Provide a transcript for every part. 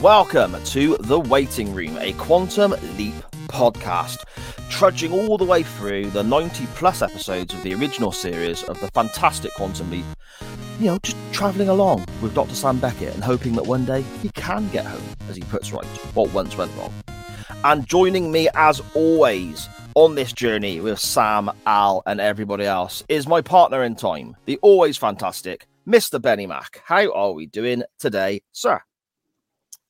Welcome to The Waiting Room, a Quantum Leap podcast, trudging all the way through the 90 plus episodes of the original series of the fantastic Quantum Leap. You know, just travelling along with Dr. Sam Beckett and hoping that one day he can get home, as he puts right, what once went wrong. And joining me, as always, on this journey with Sam, Al, and everybody else is my partner in time, the always fantastic Mr. Benny Mac. How are we doing today, sir?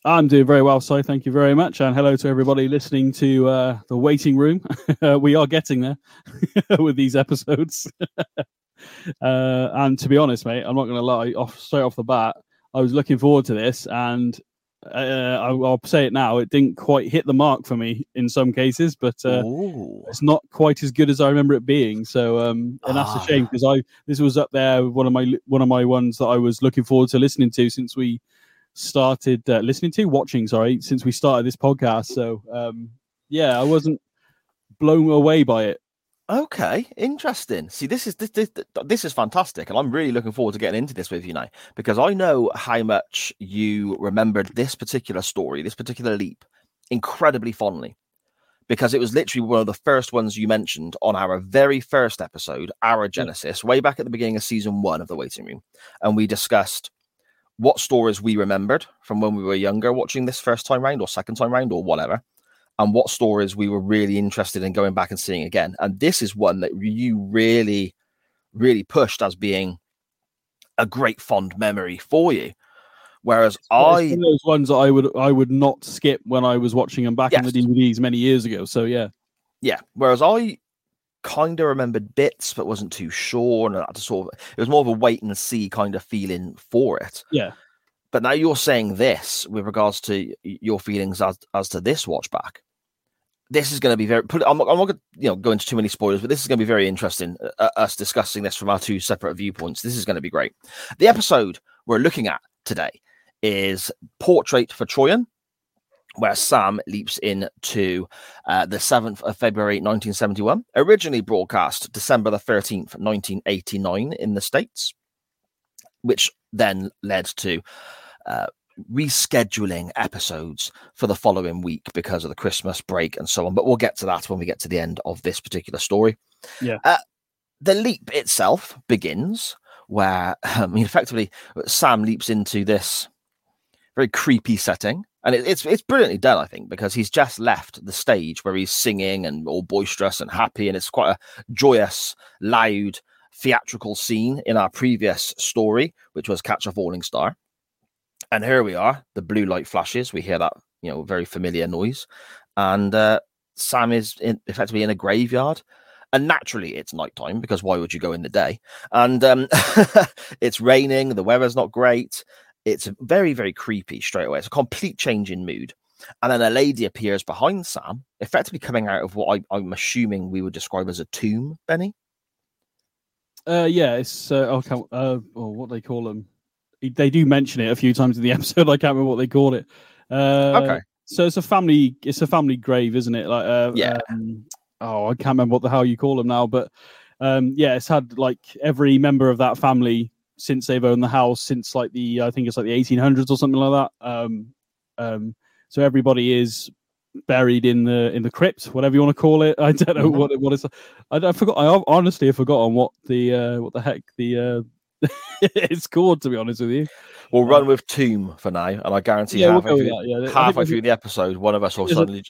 I'm doing very well, so thank you very much. And hello to everybody listening to uh, the waiting room. we are getting there with these episodes. uh, and to be honest, mate, I'm not going to lie. Off straight off the bat, I was looking forward to this, and uh, I, will say it now. It didn't quite hit the mark for me in some cases, but uh, it's not quite as good as I remember it being. So, um, and that's Ah. a shame because I this was up there with one of my one of my ones that I was looking forward to listening to since we started uh, listening to watching sorry since we started this podcast. So um yeah i wasn't blown away by it. Okay, interesting. See, this is this, this this is fantastic, and I'm really looking forward to getting into this with you now because I know how much you remembered this particular story, this particular leap, incredibly fondly, because it was literally one of the first ones you mentioned on our very first episode, our Genesis, way back at the beginning of season one of the Waiting Room, and we discussed what stories we remembered from when we were younger watching this first time round or second time round or whatever and what stories we were really interested in going back and seeing again. And this is one that you really, really pushed as being a great fond memory for you. Whereas I, those ones that i would i would not skip when i was watching them back on the dvds many years ago so yeah yeah, whereas I kind of remembered bits, but wasn't too sure, and I had to sort of, it was more of a wait and see kind of feeling for it. yeah But now you're saying this with regards to your feelings as as to this watch back. This is going to be very. Put, I'm not, I'm not going to you know go into too many spoilers, but this is going to be very interesting. Uh, us discussing this from our two separate viewpoints. This is going to be great. The episode we're looking at today is Portrait for Troian, where Sam leaps into uh, the 7th of February 1971, originally broadcast December the 13th, 1989 in the States, which then led to uh, rescheduling episodes for the following week because of the Christmas break and so on. But we'll get to that when we get to the end of this particular story. Yeah. Uh, the leap itself begins where, I mean, effectively, Sam leaps into this very creepy setting. And it, it's it's brilliantly done, I think, because he's just left the stage where he's singing and all boisterous and happy, and it's quite a joyous, loud, theatrical scene in our previous story, which was Catch a Falling Star. And here we are, the blue light flashes. We hear that, you know, very familiar noise, and uh, Sam is in, effectively in a graveyard. And naturally, it's nighttime because why would you go in the day? And um, it's raining. The weather's not great. It's very, very creepy straight away. It's a complete change in mood. And then a lady appears behind Sam, effectively coming out of what I, I'm assuming we would describe as a tomb, Benny. uh yeah it's uh, I can't, uh or what they call them they do mention it a few times in the episode i can't remember what they call it uh Okay. so it's a family it's a family grave isn't it like uh, Yeah. um, oh i can't remember what the hell you call them now but um yeah it's had like every member of that family since they've owned the house since like the i think it's like the 1800s or something like that um um so everybody is buried in the in the crypt whatever you want to call it i don't know Mhm. what it what it's I, I forgot i honestly have forgotten what the uh what the heck the uh it's called to be honest with you We'll run with tomb for now, and I guarantee yeah we'll halfway, through, that yeah halfway through the episode, one of us will suddenly.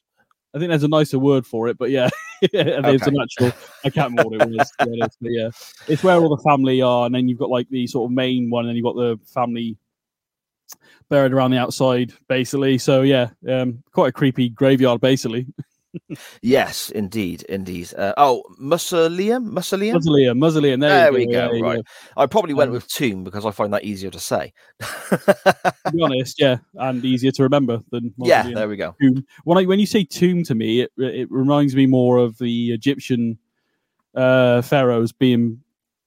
I think there's a nicer word for it, but yeah, an actual. I can't remember what it was, honest, but yeah, it's where all the family are, and then you've got like the sort of main one, and you've got the family buried around the outside, basically. So yeah, um, quite a creepy graveyard, basically. Yes, indeed, indeed. Uh, oh, Mausoleum, Mausoleum. Mausoleum, Mausoleum. There, There we There go. you Right, I probably went Um, with Tomb because I find that easier to say. To be honest, yeah, and easier to remember than yeah, there we go. tomb. When I when you say tomb to me, it it reminds me more of the Egyptian uh, pharaohs being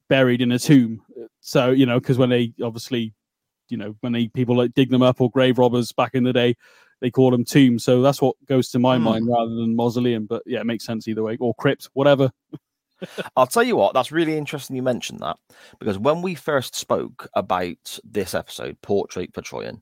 buried in a tomb. So you know, because when they obviously, you know, when they people like dig them up or grave robbers back in the day, they call them tombs. So that's what goes to my Hmm. mind rather than mausoleum. But yeah, it makes sense either way, or crypt, whatever. I'll tell you what, that's really interesting you mentioned that because when we first spoke about this episode, Portrait for Troian,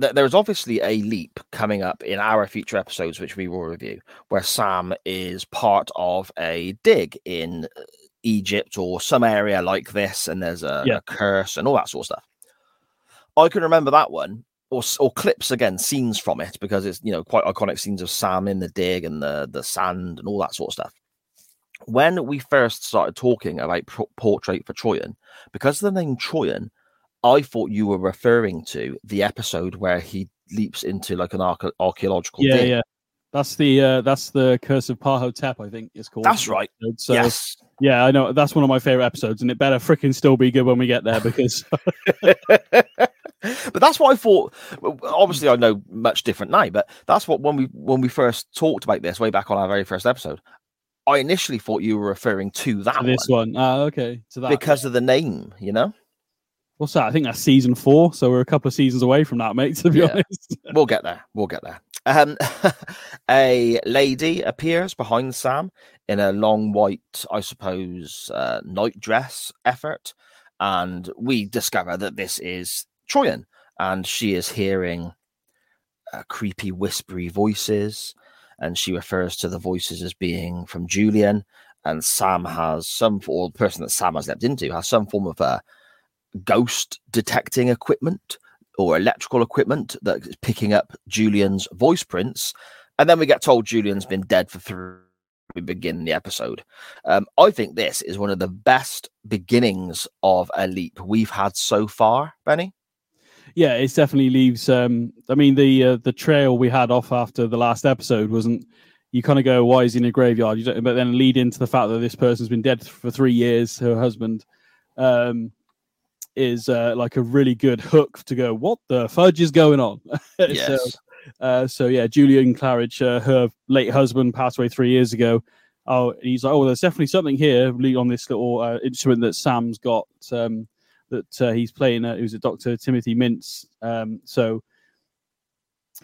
th- there's obviously a leap coming up in our future episodes, which we will review, where Sam is part of a dig in uh, Egypt or some area like this, and there's a, Yeah. a curse and all that sort of stuff. I can remember that one. Or, or clips again, scenes from it because it's you know quite iconic scenes of Sam in the dig and the the sand and all that sort of stuff when we first started talking about Pro- Portrait for Troian, because of the name Troian, I thought you were referring to the episode where he leaps into like an arche- archaeological Yeah, dig. yeah. That's the uh, that's the Curse of Ptah-Hotep, I think it's called. That's right. So yes. yeah, I know that's one of my favorite episodes, and it better freaking still be good when we get there because but that's what I thought. Obviously, I know much different now, but that's what when we when we first talked about this way back on our very first episode, I initially thought you were referring to that this one one. Ah, okay. So that because of the name, you know. what's that? I think that's season four, so we're a couple of seasons away from that, mate. To be Yeah. honest. We'll get there. We'll get there. Um, a lady appears behind Sam in a long white, I suppose, uh, night dress effort, and we discover that this is Troian, and she is hearing uh, creepy, whispery voices, and she refers to the voices as being from Julian. And Sam has some, or the person that Sam has leapt into has some form of uh, ghost detecting equipment or electrical equipment that is picking up Julian's voice prints. And then we get told Julian's been dead for three. We begin the episode. Um, I think this is one of the best beginnings of a leap we've had so far, Benny. Yeah, it definitely leaves. Um, I mean, the uh, the trail we had off after the last episode wasn't. You kind of go, why is he in a graveyard? You don't, but then lead into the fact that this person's been dead for three years. Her husband um, is uh, like a really good hook to go. What the fudge is going on? so, Yes. Uh, so yeah, Julian Claridge, uh, her late husband passed away three years ago. Oh, he's like, oh, there's definitely something here on this little uh, instrument that Sam's got um, that uh, he's playing. Uh, who's a Dr. Timothy Mintz. Um, so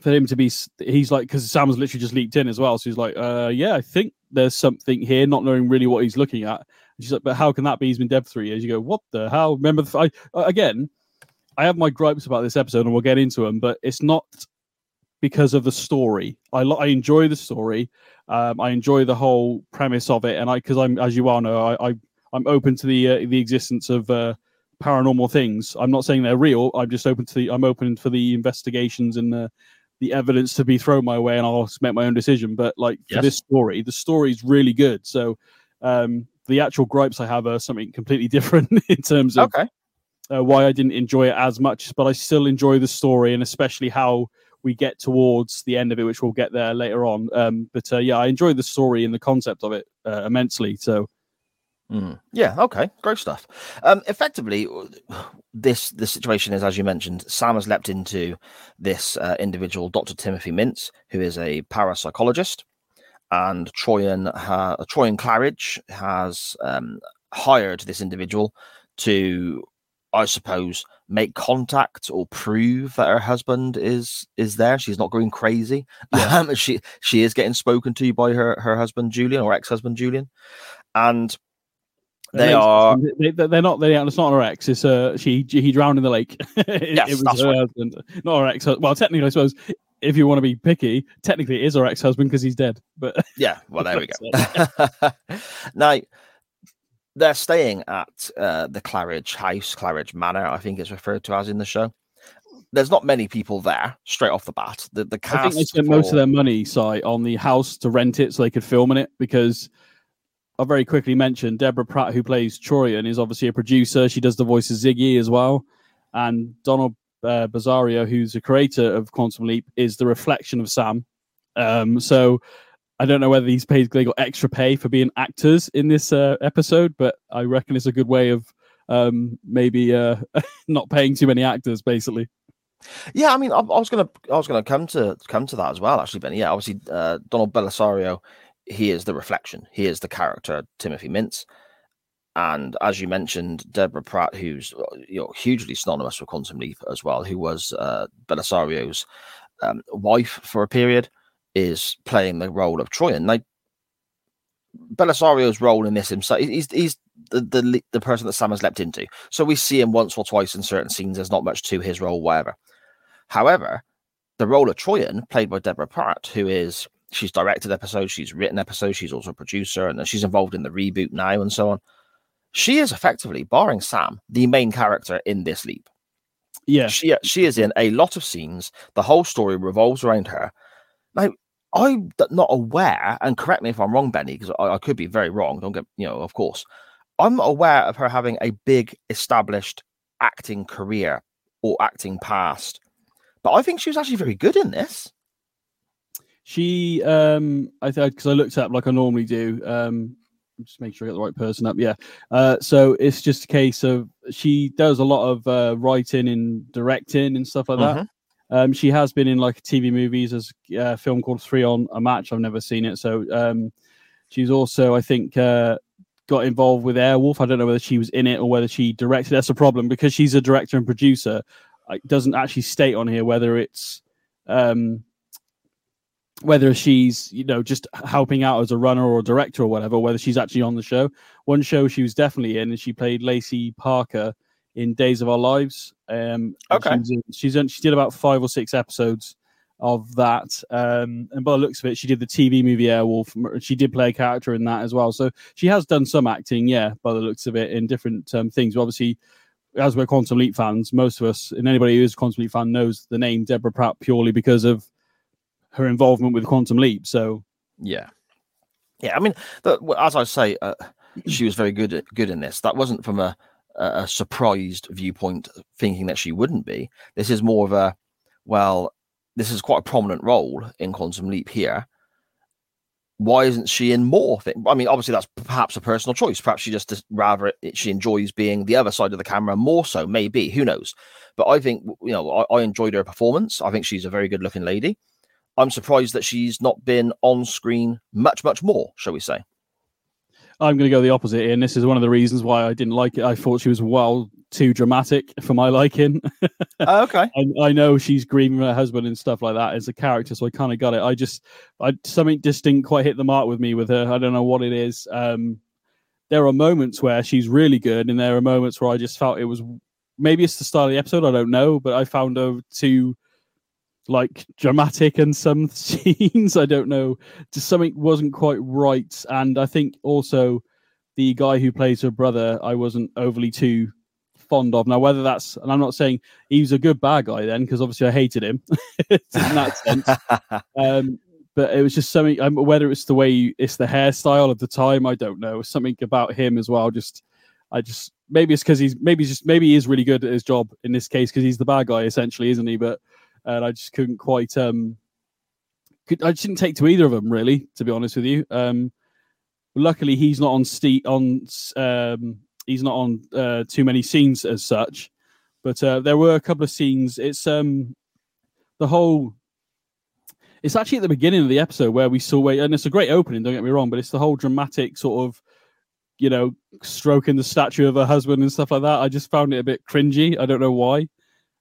for him to be, he's like, because Sam's literally just leaped in as well. So he's like, uh, yeah, I think there's something here, not knowing really what he's looking at. And she's like, but how can that be? He's been dead for three years. You go, what the hell? Remember, the, f- I, uh, again, I have my gripes about this episode, and we'll get into them, but it's not because of the story. I I enjoy the story. Um, I enjoy the whole premise of it, and I because I'm as you all know, I, I I'm open to the uh, the existence of uh, paranormal things. I'm not saying they're real. I'm just open to the I'm open for the investigations and the the evidence to be thrown my way, and I'll make my own decision. But like for this story, the story is really good. So um, the actual gripes I have are something completely different in terms of Okay. uh, why I didn't enjoy it as much, but I still enjoy the story and especially how we get towards the end of it, which we'll get there later on. Um, but uh, yeah, I enjoy the story and the concept of it uh, immensely. So Mm. Yeah. Okay. Great stuff. Um, effectively, this the situation is as you mentioned. Sam has leapt into this uh, individual, Dr. Timothy Mintz, who is a parapsychologist, and Troian ha- Troian Claridge has um, hired this individual to, I suppose, make contact or prove that her husband is is there. She's not going crazy. Yeah. Um, she she is getting spoken to by her her husband Julian or ex husband Julian, and they are They, they're not. They, it's not her ex. It's uh, she. He drowned in the lake. it, Yes, it was that's her right. husband, not her ex. Well, technically, I suppose if you want to be picky, technically it is her ex-husband because he's dead. But Yeah, well, there we go. now, they're staying at uh, the Claridge House, Claridge Manor, I think it's referred to as in the show. There's not many people there straight off the bat. The, the cast I think they spent most of their money, Si, on the house to rent it so they could film in it because I'll very quickly mention Deborah Pratt, who plays Troian, is obviously a producer. She does the voice of Ziggy as well. And Donald uh, who's the creator of Quantum Leap, is the reflection of Sam. Um, so I don't know whether these paid they got extra pay for being actors in this uh, episode, but I reckon it's a good way of um, maybe uh, not paying too many actors, basically. Yeah, I mean, I, I was gonna, I was gonna come to come to that as well, actually, Benny. Yeah, obviously, uh, Donald Bellisario, he is the reflection. He is the character Timothy Mintz, and as you mentioned, Deborah Pratt, who's uh, you know hugely synonymous with Quantum Leap as well, who was uh, Bellisario's um, wife for a period, is playing the role of Troian. Now, Bellisario's role in this himself, he's he's the, the the person that Sam has leapt into. So we see him once or twice in certain scenes. There's not much to his role, whatever. However, the role of Troian, played by Deborah Pratt, who is she's directed episodes, she's written episodes, she's also a producer, and she's involved in the reboot now and so on. She is effectively, barring Sam, the main character in this leap. Yeah, she she is in a lot of scenes. The whole story revolves around her. Now, I'm not aware, and correct me if I'm wrong, Benny, because I, I, could be very wrong. Don't get, you know, of course. I'm not aware of her having a big established acting career or acting past, but I think she was actually very good in this. She, um, I thought because I looked up like I normally do. Um, just make sure I get the right person up. Yeah. Uh, so it's just a case of she does a lot of uh, writing and directing and stuff like that. Mm-hmm. Um, she has been in like TV movies. as a film called Three on a Match. I've never seen it. So um, she's also, I think, uh, got involved with Airwolf. I don't know whether she was in it or whether she directed. That's a problem because she's a director and producer. It doesn't actually state on here whether it's um, whether she's you know just helping out as a runner or a director or whatever. Whether she's actually on the show. One show she was definitely in, and she played Lacey Parker in Days of Our Lives. Um, okay, she's, she's in, she did about five or six episodes of that. Um, and by the looks of it, she did the TV movie Airwolf. She did play a character in that as well. So she has done some acting, yeah, by the looks of it, in different um, things. But obviously, as we're Quantum Leap fans, most of us, and anybody who is a Quantum Leap fan, knows the name Deborah Pratt purely because of her involvement with Quantum Leap. So yeah, yeah. I mean, the, as I say, uh, she was very good at, good in this. That wasn't from a a surprised viewpoint thinking that she wouldn't be. This is more of a, well, this is quite a prominent role in Quantum Leap here. Why isn't she in more things? I mean, obviously that's perhaps a personal choice. Perhaps she just rather she enjoys being the other side of the camera more so. Maybe who knows? But I think you know I, I enjoyed her performance. I think she's a very good looking lady. I'm surprised that she's not been on screen much, much more, shall we say? I'm going to go the opposite, here, and this is one of the reasons why I didn't like it. I thought she was well too dramatic for my liking. oh, okay. I, I, know she's grieving her husband and stuff like that as a character, so I kind of got it. I just, I something just didn't quite hit the mark with me with her. I don't know what it is. Um, there are moments where she's really good, and there are moments where I just felt it was maybe it's the style of the episode. I don't know, but I found her too like dramatic in some scenes. I don't know, just something wasn't quite right. And I think also the guy who plays her brother, I wasn't overly too fond of. Now, whether that's, and I'm not saying he was a good bad guy then, because obviously I hated him in that sense. Um, but it was just something, um, whether it's the way you, it's the hairstyle of the time, I don't know. Something about him as well. Just, I just, maybe it's because he's, maybe he's just, maybe he is really good at his job in this case because he's the bad guy essentially, isn't he? But and I just couldn't quite. Um, could, I didn't take to either of them really, to be honest with you. Um, luckily, he's not on ste- on um, he's not on uh, too many scenes as such, but uh, there were a couple of scenes. It's um, the whole. It's actually at the beginning of the episode where we saw, and it's a great opening. Don't get me wrong, but it's the whole dramatic sort of, you know, stroking the statue of her husband and stuff like that. I just found it a bit cringy. I don't know why.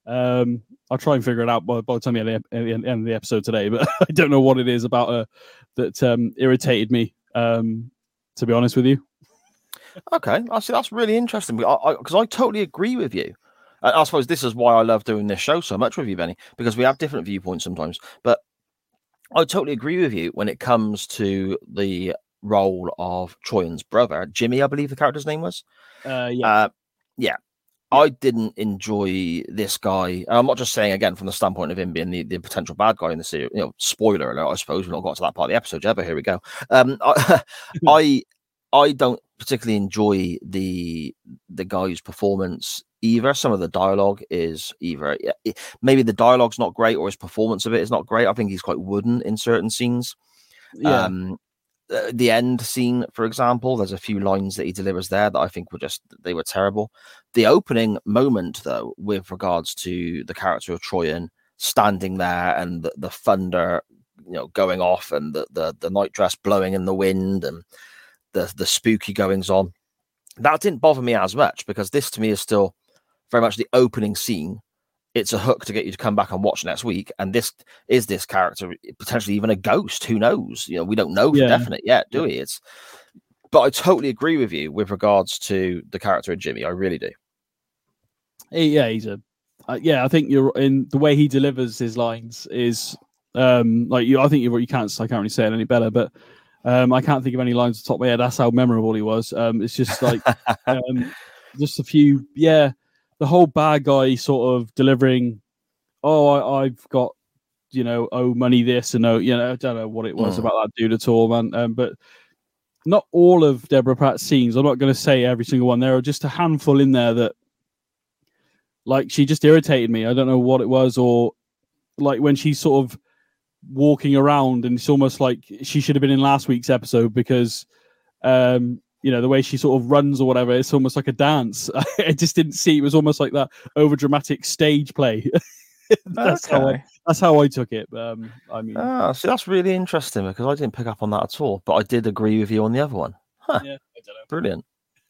Um, I'll try and figure it out by, by the time you end, end, end of the episode today, but I don't know what it is about her that um, irritated me. Um, to be honest with you. Okay, I see. That's really interesting because I, I, I, totally agree with you. I suppose this is why I love doing this show so much with you, Benny, because we have different viewpoints sometimes. But I totally agree with you when it comes to the role of Troian's brother, Jimmy, I believe the character's name was. Uh, yeah. Uh, yeah. I didn't enjoy this guy. I'm not just saying again from the standpoint of him being the, the potential bad guy in the series. You know, spoiler alert. I suppose we've not got to that part of the episode yet, but here we go. Um, I, I, I don't particularly enjoy the the guy's performance either. Some of the dialogue is either maybe the dialogue's not great or his performance of it is not great. I think he's quite wooden in certain scenes. Yeah. Um, the end scene, for example, there's a few lines that he delivers there that I think were just they were terrible. The opening moment, though, with regards to the character of Troian standing there and the, the thunder, you know, going off and the, the the night dress blowing in the wind and the the spooky goings on, that didn't bother me as much because this to me is still very much the opening scene it's a hook to get you to come back and watch next week. And this is this character potentially even a ghost? Who knows? You know, we don't know for Yeah. definite yet, do we? It's but I totally agree with you with regards to the character of Jimmy. I really do. He- yeah, he's a uh, yeah. I think you're in the way he delivers his lines is um like you. I think you you can't. I can't really say it any better, but um I can't think of any lines off the top of my head. That's how memorable he was. Um, it's just like um just a few. Yeah, the whole bad guy sort of delivering. Oh, I, I've got you know oh money this and oh you know I don't know what it was Mm. about that dude at all, man. Um, but not all of Deborah Pratt's scenes. I'm not going to say every single one. There are just a handful in there that, like, she just irritated me. I don't know what it was, or like when she's sort of walking around, and it's almost like she should have been in last week's episode because, um, you know, the way she sort of runs or whatever. It's almost like a dance. I just didn't see. It was almost like that over dramatic stage play. that's how I, that's how I took it. Um, I mean, Ah, see, that's really interesting because I didn't pick up on that at all. But I did agree with you on the other one. Huh. yeah, I don't Brilliant.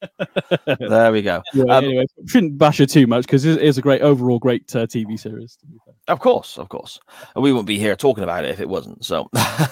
There we go. Yeah, Um, anyway, shouldn't bash her too much because it is a great overall great uh, TV series. To be fair. Of course, of course. And we wouldn't be here talking about it if it wasn't. So,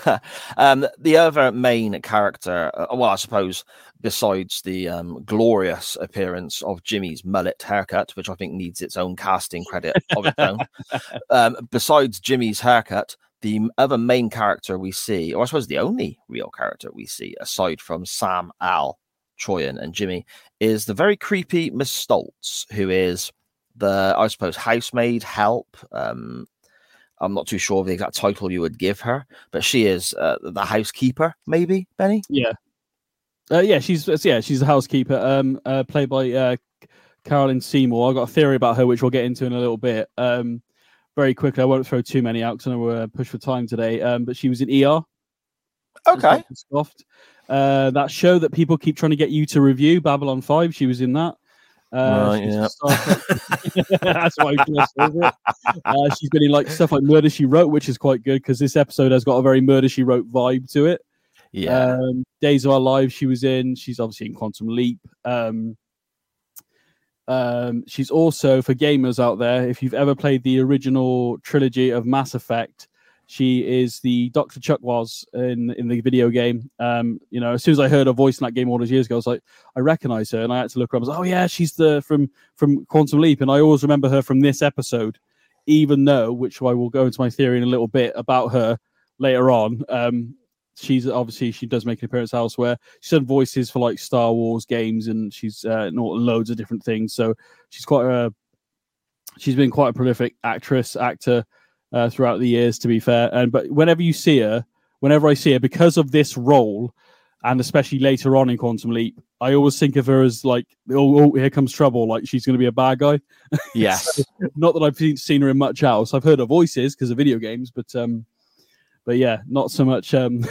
um, the other main character, uh, well, I suppose, besides the um, glorious appearance of Jimmy's mullet haircut, which I think needs its own casting credit of its own, um, besides Jimmy's haircut, the other main character we see, or I suppose the only real character we see, aside from Sam, Al, Troian, and Jimmy, is the very creepy Miss Stoltz, who is the I suppose housemaid help. Um, I'm not too sure of the exact title you would give her, but she is uh, the housekeeper, maybe Benny. Yeah, uh, yeah, she's yeah she's a housekeeper. Um, uh, played by uh, Carolyn Seymour. I've got a theory about her, which we'll get into in a little bit. Um, very quickly, I won't throw too many out because I know we're uh, pushed for time today. Um, but she was in ER. Okay. Uh, that show that people keep trying to get you to review, Babylon Five. She was in that. Uh, Right, she's yeah. That's why uh, she's been in like stuff like Murder She Wrote, which is quite good because this episode has got a very Murder She Wrote vibe to it. yeah, Um, Days of Our Lives, she was in. She's obviously in Quantum Leap. Um, um, she's also for gamers out there. If you've ever played the original trilogy of Mass Effect, she is the Doctor Chakwas in in the video game. Um, you know, as soon as I heard her voice in that game all those years ago, I was like, I recognize her, and I had to look her up. I was like, oh yeah, she's the from from Quantum Leap, and I always remember her from this episode, even though, which I will go into my theory in a little bit about her later on. Um, she's obviously she does make an appearance elsewhere. She's done voices for like Star Wars games, and she's uh, loads of different things. So she's quite a she's been quite a prolific actress actor uh, throughout the years. To be fair, and but whenever you see her, whenever I see her, because of this role. And especially later on in Quantum Leap, I always think of her as like, oh, oh here comes trouble. Like she's going to be a bad guy. yes, Not that I've seen, seen her in much else. I've heard her voices because of video games, but um, but yeah, not so much. Um,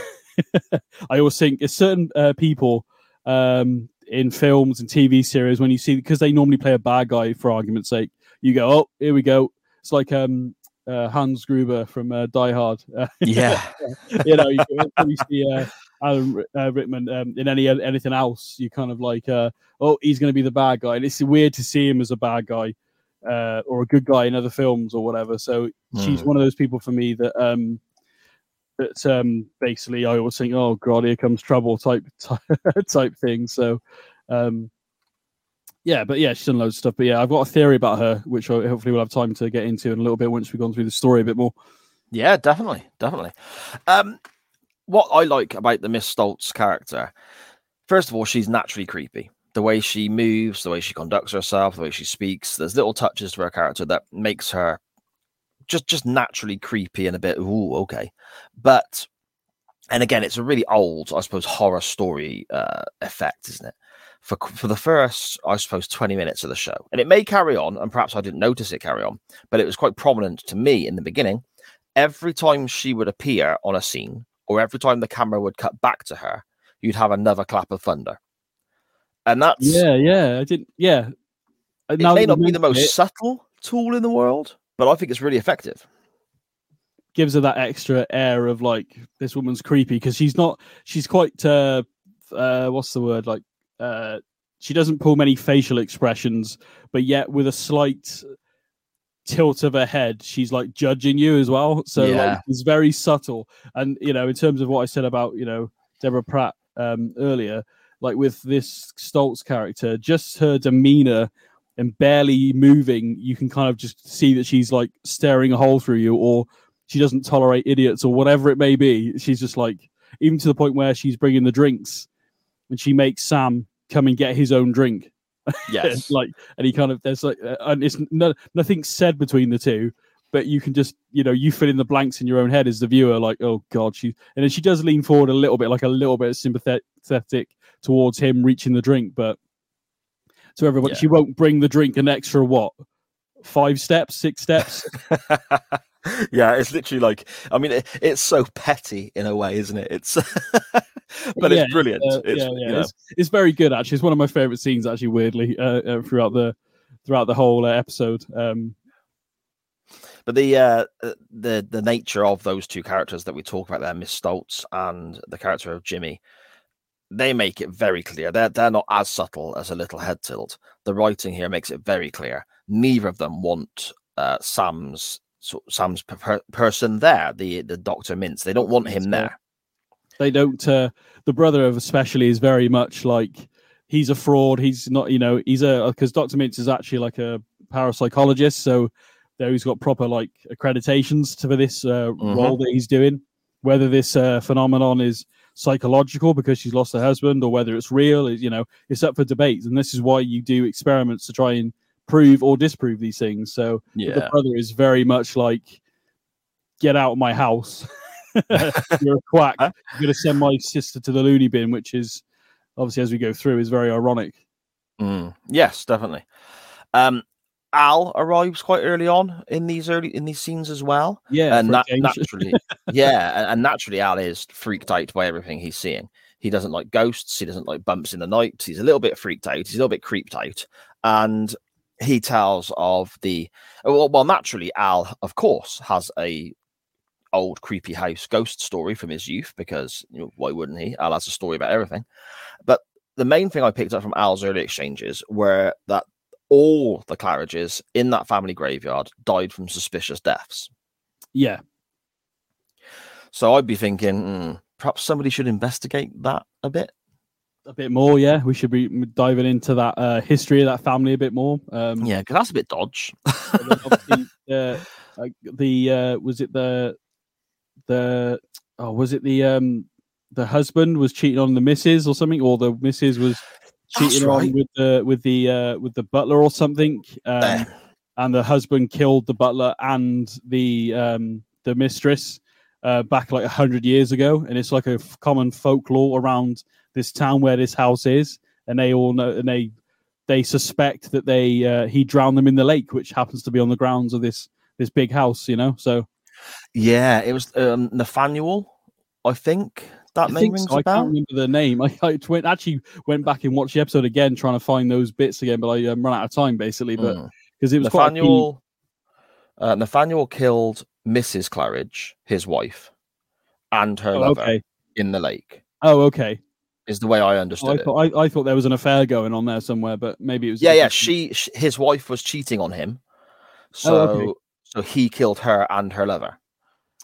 I always think it's certain uh, people um in films and TV series when you see because they normally play a bad guy for argument's sake, you go, oh, here we go. It's like um uh, Hans Gruber from uh, Die Hard. Yeah, you know, you, you see uh, Alan uh, Rickman um, in any anything else, you kind of like, uh, oh, he's going to be the bad guy, and it's weird to see him as a bad guy uh, or a good guy in other films or whatever. So she's Hmm. one of those people for me that um, that um, basically I always think, oh god, here comes trouble type type, type thing. So. Um, yeah, but yeah, she's done loads of stuff. But yeah, I've got a theory about her, which hopefully we'll have time to get into in a little bit once we've gone through the story a bit more. yeah, definitely, definitely. Um, what I like about the Miss Stoltz character, first of all, she's naturally creepy. The way she moves, the way she conducts herself, the way she speaks, there's little touches to her character that makes her just just naturally creepy and a bit ooh okay. But and again, it's a really old, I suppose, horror story uh, effect, isn't it? For for the first, I suppose, twenty minutes of the show, and it may carry on, and perhaps I didn't notice it carry on, but it was quite prominent to me in the beginning. Every time she would appear on a scene, or every time the camera would cut back to her, you'd have another clap of thunder. And that's Yeah, yeah. I didn't. Yeah. Uh, it now may not be the most it, subtle tool in the world, but I think it's really effective. gives her that extra air of like this woman's creepy because she's not. She's quite. uh uh What's the word? Like. Uh She doesn't pull many facial expressions, but yet with a slight tilt of her head, she's like judging you as well. So like, it's very subtle. And you know, in terms of what I said about you know Deborah Pratt um, earlier, like with this Stoltz character, just her demeanor and barely moving, you can kind of just see that she's like staring a hole through you, or she doesn't tolerate idiots, or whatever it may be. She's just like, even to the point where she's bringing the drinks, and she makes Sam come and get his own drink. Yes. like, and he kind of there's like, uh, and it's no, nothing said between the two, but you can just you know you fill in the blanks in your own head as the viewer, like, oh god, she, and then she does lean forward a little bit, like a little bit sympathetic towards him reaching the drink, but to everybody, Yeah. she won't bring the drink an extra what five steps, six steps. yeah, it's literally like I mean, it, it's so petty in a way, isn't it? It's but Yeah, it's brilliant. Uh, it's, yeah, you know, It's, it's very good actually. It's one of my favorite scenes actually. Weirdly, uh, uh, throughout the throughout the whole uh, episode. Um, but the uh, uh, the the nature of those two characters that we talk about there, Miss Stoltz and the character of Jimmy, they make it very clear. They're they're not as subtle as a little head tilt. The writing here makes it very clear. Neither of them want uh, Sam's so, Sam's per- per- person there, the the Doctor Mintz. They don't want him there. they don't. Uh, the brother of especially is very much like he's a fraud. He's not. You know, he's a because Doctor Mintz is actually like a parapsychologist. So there he's got proper like accreditations to for this uh, Mhm. role that he's doing. Whether this uh, phenomenon is psychological because she's lost her husband or whether it's real is you know it's up for debate and this is why you do experiments to try and prove or disprove these things so Yeah, the brother is very much like, get out of my house. You're a quack. I'm going to send my sister to the loony bin, which is obviously, as we go through, is very ironic. Mm, yes, definitely. Um, Al arrives quite early on in these early in these scenes as well. Yeah. and for a that change. naturally, yeah, and, and naturally, Al is freaked out by everything he's seeing. He doesn't like ghosts. He doesn't like bumps in the night. He's a little bit freaked out. He's a little bit creeped out, and he tells of the well. Well, naturally, Al, of course, has a old creepy house ghost story from his youth because you know, why wouldn't he? Al has a story about everything. But the main thing I picked up from Al's early exchanges were that all the Claridges in that family graveyard died from suspicious deaths. yeah. So I'd be thinking, hmm, perhaps somebody should investigate that a bit. A bit more. Yeah. We should be diving into that uh, history of that family a bit more. Um, Yeah, because that's a bit dodge. and uh, the uh, was it the the oh was it the um the husband was cheating on the missus or something or the missus was cheating right. on with the with the uh with the butler or something um, Eh, and the husband killed the butler and the um the mistress uh back like a hundred years ago and it's like a f- common folklore around this town where this house is and they all know and they they suspect that they uh, he drowned them in the lake which happens to be on the grounds of this this big house you know so yeah, it was um, Nathaniel, I think. That I name rings so. I can't remember the name. I, I went, actually went back and watched the episode again, trying to find those bits again, but I um, ran out of time basically. But Mm. because it was quite key- Nathaniel, uh, Nathaniel killed Mrs. Claridge, his wife, and her Oh, lover okay. in the lake. Oh, okay. Is the way I Oh, I understood it. thought I, I thought there was an affair going on there somewhere, but maybe it was. yeah, yeah. She, sh his wife was cheating on him, so Oh, okay. so he killed her and her lover.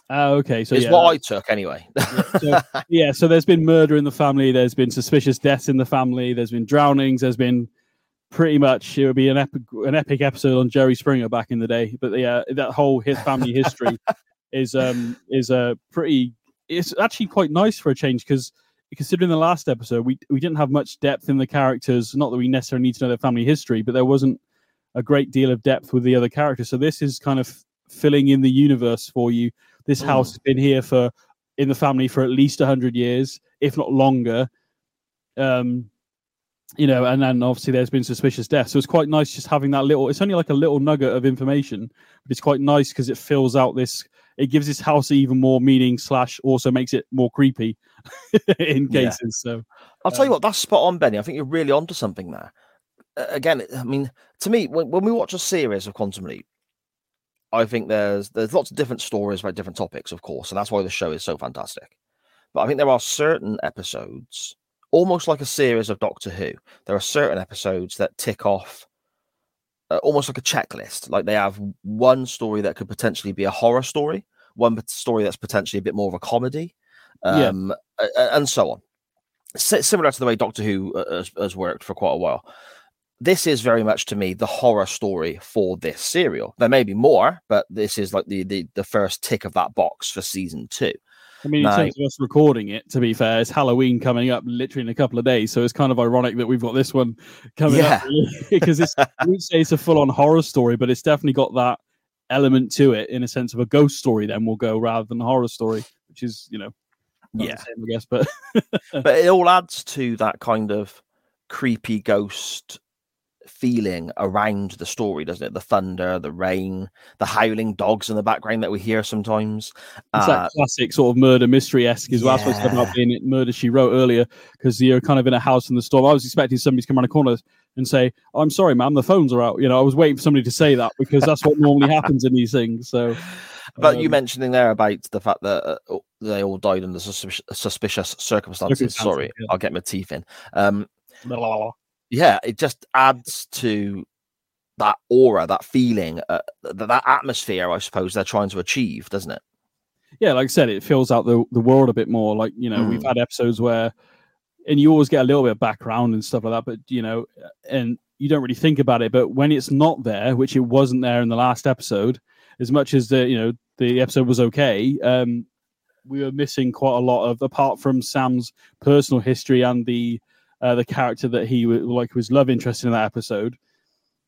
Oh, okay. So it's yeah, what I took anyway. so, yeah. So there's been murder in the family. There's been suspicious deaths in the family. There's been drownings. There's been pretty much it would be an epic an epic episode on Jerry Springer back in the day. But yeah, that whole his family history is um is a uh, pretty. It's actually quite nice for a change because considering the last episode, we we didn't have much depth in the characters. Not that we necessarily need to know their family history, but there wasn't a great deal of depth with the other characters. So this is kind of filling in the universe for you. This house Mm. has been here for in the family for at least hundred years, if not longer. Um, you know, and then obviously there's been suspicious deaths. So it's quite nice just having that little. It's only like a little nugget of information, but it's quite nice because it fills out this it gives this house even more meaning slash also makes it more creepy in Yeah. cases. So I'll tell you Um, what, that's spot on, Benny. I think you're really onto something there. Uh, again, I mean, to me, when, when we watch a series of Quantum Leap, I think there's there's lots of different stories about different topics, of course, and that's why the show is so fantastic. But I think there are certain episodes, almost like a series of Doctor Who. There are certain episodes that tick off uh, almost like a checklist. Like they have one story that could potentially be a horror story, one story that's potentially a bit more of a comedy, um, a- and so on. Si- similar to the way Doctor Who uh, has, has worked for quite a while. This is very much to me the horror story for this serial. There may be more, but this is like the the, the first tick of that box for season two. I mean, in No. terms of us recording it, to be fair, it's Halloween coming up literally in a couple of days, so it's kind of ironic that we've got this one coming up because it's I wouldn't say it's a full-on horror story, but it's definitely got that element to it in a sense of a ghost story. Then we'll go rather than a horror story, which is you know, not the Yeah. same, I guess. But but it all adds to that kind of creepy ghost feeling around the story, doesn't it? The thunder, the rain, the howling dogs in the background that we hear sometimes. It's Uh, that classic sort of murder mystery esque as well. That's what I about being murder she wrote earlier, because you're kind of in a house in the storm. I was expecting somebody to come around the corner and say, I'm sorry, ma'am, the phones are out. You know, I was waiting for somebody to say that because that's what normally happens in these things. So But you um, mentioning there about the fact that uh, oh, they all died under suspicious, suspicious circumstances. Circumstances, Sorry, yeah. I'll get my teeth in. Um. Yeah, it just adds to that aura, that feeling, uh, that, that atmosphere. I suppose they're trying to achieve, doesn't it? yeah, like I said, it fills out the, the world a bit more. Like, you know, we've Mm. had episodes where, and you always get a little bit of background and stuff like that, but, you know, and you don't really think about it. But when it's not there, which it wasn't there in the last episode, as much as the, you know, the episode was okay, um, we were missing quite a lot of, apart from Sam's personal history and the, uh, the character that he like was love interest in that episode.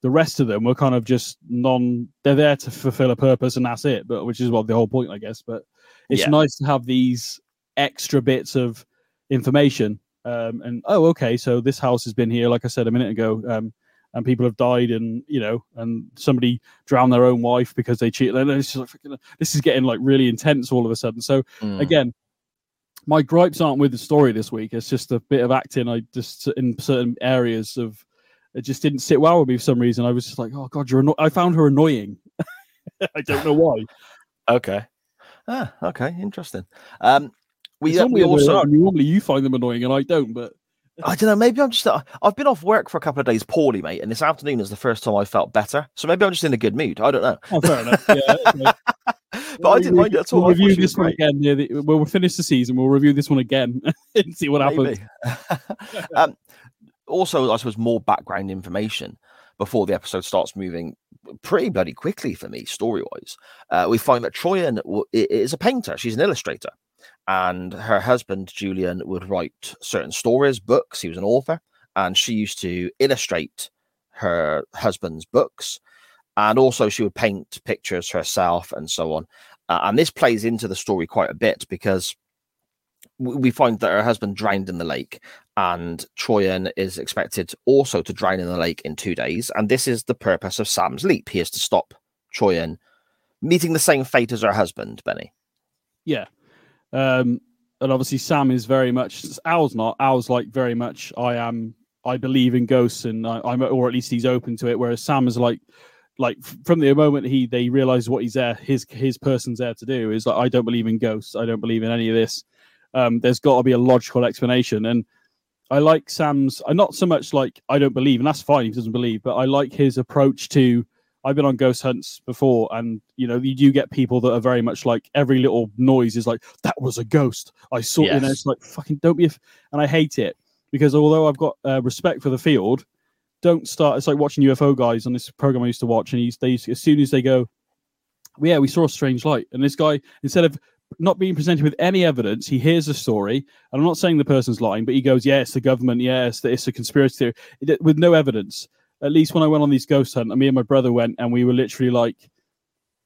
The rest of them were kind of just non. They're there to fulfill a purpose, and that's it. But which is what the whole point, I guess. But it's Yeah. nice to have these extra bits of information. Um, and oh, okay, so this house has been here, like I said a minute ago, um, and people have died, and you know, and somebody drowned their own wife because they cheated. And it's just like, this is getting like really intense all of a sudden. So Mm. again, my gripes aren't with the story this week. It's just a bit of acting. I just in certain areas of it just didn't sit well with me for some reason. I was just like, oh god, you're. Anno-. I found her annoying. I don't know why. Okay. Ah, okay, interesting. Um, we, uh, we the other way also, normally you find them annoying and I don't. But I don't know, maybe I'm just, uh, I've been off work for a couple of days poorly, mate, and this afternoon is the first time I felt better. So maybe I'm just in a good mood. I don't know. oh, fair enough. Yeah. But I didn't mind it at all. We'll review this one again. Near the, we'll finish the season. We'll review this one again and see what happens. Um, also, I suppose more background information before the episode starts moving pretty bloody quickly for me, story wise. Uh, we find that Troian is a painter, she's an illustrator, and her husband, Julian, would write certain stories, books. He was an author, and she used to illustrate her husband's books. And also, she would paint pictures herself and so on. Uh, and this plays into the story quite a bit because we find that her husband drowned in the lake and Troian is expected also to drown in the lake in two days. And this is the purpose of Sam's leap. He is to stop Troian meeting the same fate as her husband, Benny. Yeah. Um, and obviously Sam is very much Al's not. Al's like very much I am I believe in ghosts and I, I'm or at least he's open to it. Whereas Sam is like like from the moment he they realize what he's there, his his person's there to do is like I don't believe in ghosts. I don't believe in any of this. Um, there's got to be a logical explanation. And I like Sam's. I not so much like I don't believe, and that's fine. He doesn't believe, but I like his approach to. I've been on ghost hunts before, and you know you do get people that are very much like every little noise is like that was a ghost. I saw, it, and Yes. it's like fucking don't be, a f-" and I hate it because although I've got uh, respect for the field, don't start. It's like watching UFO guys on this program I used to watch, and he's they as soon as they go, yeah, we saw a strange light, and this guy instead of not being presented with any evidence, he hears a story. And I'm not saying the person's lying, but he goes, "Yeah, the government. Yeah, it's, it's a conspiracy theory," It- with no evidence. At least when I went on these ghost hunt, me and my brother went, and we were literally like,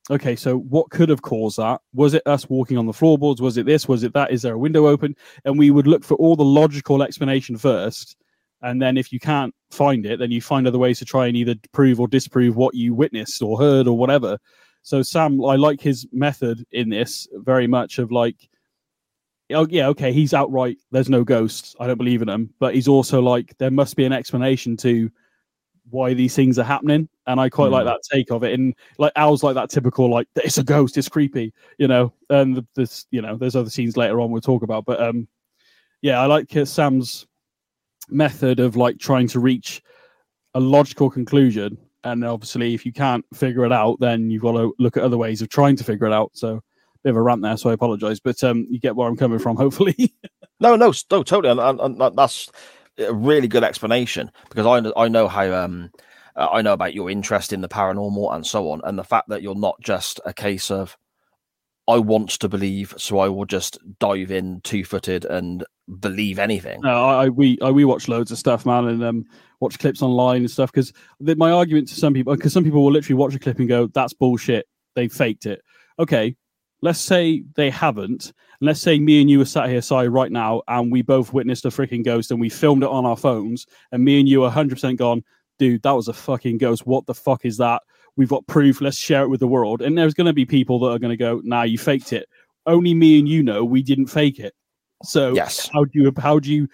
"Okay, so what could have caused that? Was it us walking on the floorboards? Was it this? Was it that? Is there a window open?" And we would look for all the logical explanation first, and then if you can't find it, then you find other ways to try and either prove or disprove what you witnessed or heard or whatever. So Sam, I like his method in this very much of like, oh yeah, okay, he's outright. There's no ghosts. I don't believe in them. But he's also like, there must be an explanation to why these things are happening. And I quite like Mm. that take of it. And like Al's like that typical like it's a ghost, it's creepy, you know. And this, you know, there's other scenes later on we'll talk about. But um, yeah, I like uh, Sam's method of like trying to reach a logical conclusion. And obviously, if you can't figure it out, then you've got to look at other ways of trying to figure it out. So, bit of a rant there, so I apologize. But um, you get where I'm coming from, hopefully. No, no, no, totally, and, and, and that's a really good explanation because I I know how um I know about your interest in the paranormal and so on, and the fact that you're not just a case of I want to believe, so I will just dive in two footed and believe anything. No, I, I we I we watch loads of stuff, man, and um, watch clips online and stuff. Because my argument to some people, because some people will literally watch a clip and go, "That's bullshit. They faked it." Okay, let's say they haven't. Let's say me and you are sat here, Si, right now, and we both witnessed a freaking ghost, and we filmed it on our phones, and me and you are hundred percent gone, dude. That was a fucking ghost. What the fuck is that? We've got proof. Let's share it with the world. And there's going to be people that are going to go, "Nah, you faked it." Only me and you know we didn't fake it. So Yes, how do you how do you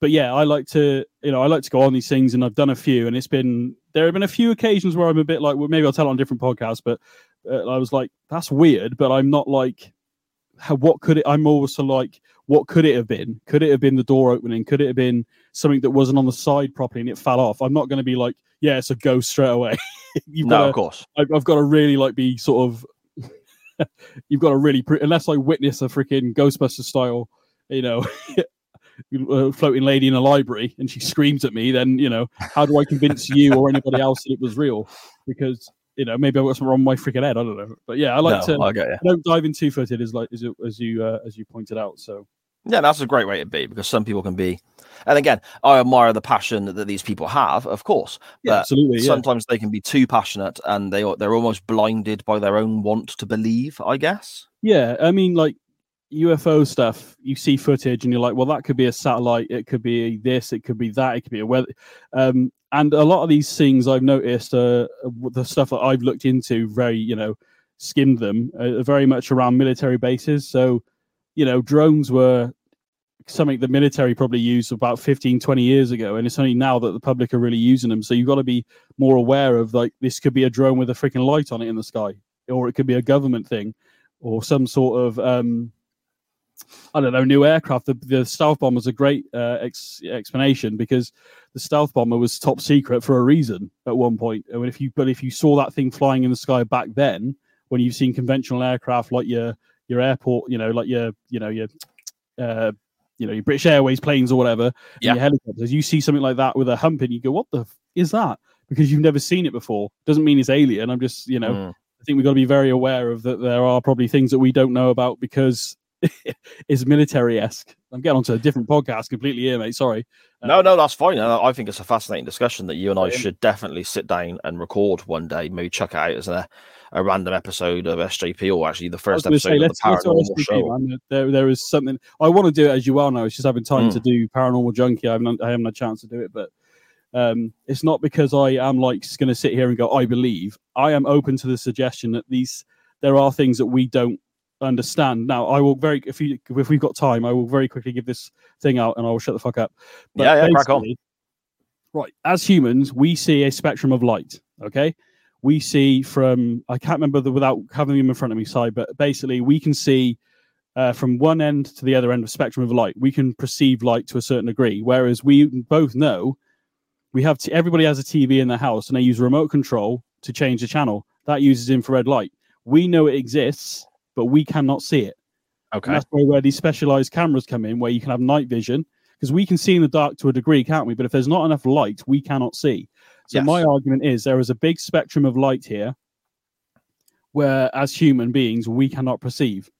but yeah i like to you know i like to go on these things and i've done a few and it's been there have been a few occasions where i'm a bit like well, maybe i'll tell it on different podcasts but uh, i was like that's weird but i'm not like how, what could it i'm also like what could it have been? Could it have been the door opening? Could it have been something that wasn't on the side properly and it fell off? I'm not going to be like yeah it's a ghost straight away. No, got of course. I've, I've got to really like be sort of you've got to really pre- unless I witness a freaking Ghostbuster style, you know, floating lady in a library and she screams at me, then you know how do I convince you or anybody else that it was real? Because you know maybe I've got something wrong with my freaking head. I don't know, but yeah, I like no, to. I get you. I don't dive in two footed as like as, you- as you uh, as you pointed out. So Yeah, that's a great way to be because some people can be, and again, I admire the passion that these people have, of course. yeah, But absolutely. Yeah. sometimes they can be too passionate and they they're almost blinded by their own want to believe. I guess. Yeah, I mean, like UFO stuff, you see footage and you're like, well, that could be a satellite, it could be this, it could be that, it could be a weather. Um, and a lot of these things I've noticed, uh, the stuff that I've looked into, very, you know, skimmed them, uh, very much around military bases. So, you know, drones were something the military probably used about 15, 20 years ago. And it's only now that the public are really using them. So you've got to be more aware of like, this could be a drone with a freaking light on it in the sky, or it could be a government thing or some sort of um, I don't know new aircraft. The, the stealth bomber is a great uh, ex- explanation because the stealth bomber was top secret for a reason at one point. And if you but if you saw that thing flying in the sky back then, when you've seen conventional aircraft like your your airport, you know, like your you know your uh, you know your British Airways planes or whatever, and Yeah. your helicopters, you see something like that with a hump, and you go, "What the f- is that?" Because you've never seen it before. Doesn't mean it's alien. I'm just you know. Mm. I think we've got to be very aware of that. There are probably things that we don't know about because it's military esque. I'm getting onto a different podcast completely here, mate. Sorry. No, no, that's fine. I think it's a fascinating discussion that you and I Brilliant. should definitely sit down and record one day. Maybe chuck it out as a, a random episode of SJP or actually the first episode say, of the paranormal always show. man. There, there is something I want to do it as you well know. It's just having time Mm. to do paranormal junkie. I haven't, I haven't had a chance to do it, but um, it's not because I am like going to sit here and go, I believe. I am open to the suggestion that these there are things that we don't understand. Now, I will very if you if we've got time, I will very quickly give this thing out and I will shut the fuck up. Yeah, yeah, crack on. Right, as humans, we see a spectrum of light. Okay, we see from I can't remember the without having them in front of me side, but basically we can see uh, from one end to the other end of spectrum of light. We can perceive light to a certain degree, whereas we both know we have t- everybody has a TV in their house and they use remote control to change the channel. That uses infrared light. We know it exists, but we cannot see it. And Okay. that's where, where these specialized cameras come in, where you can have night vision, because we can see in the dark to a degree, can't we? But if there's not enough light, we cannot see. So Yes. my argument is there is a big spectrum of light here, where as human beings we cannot perceive.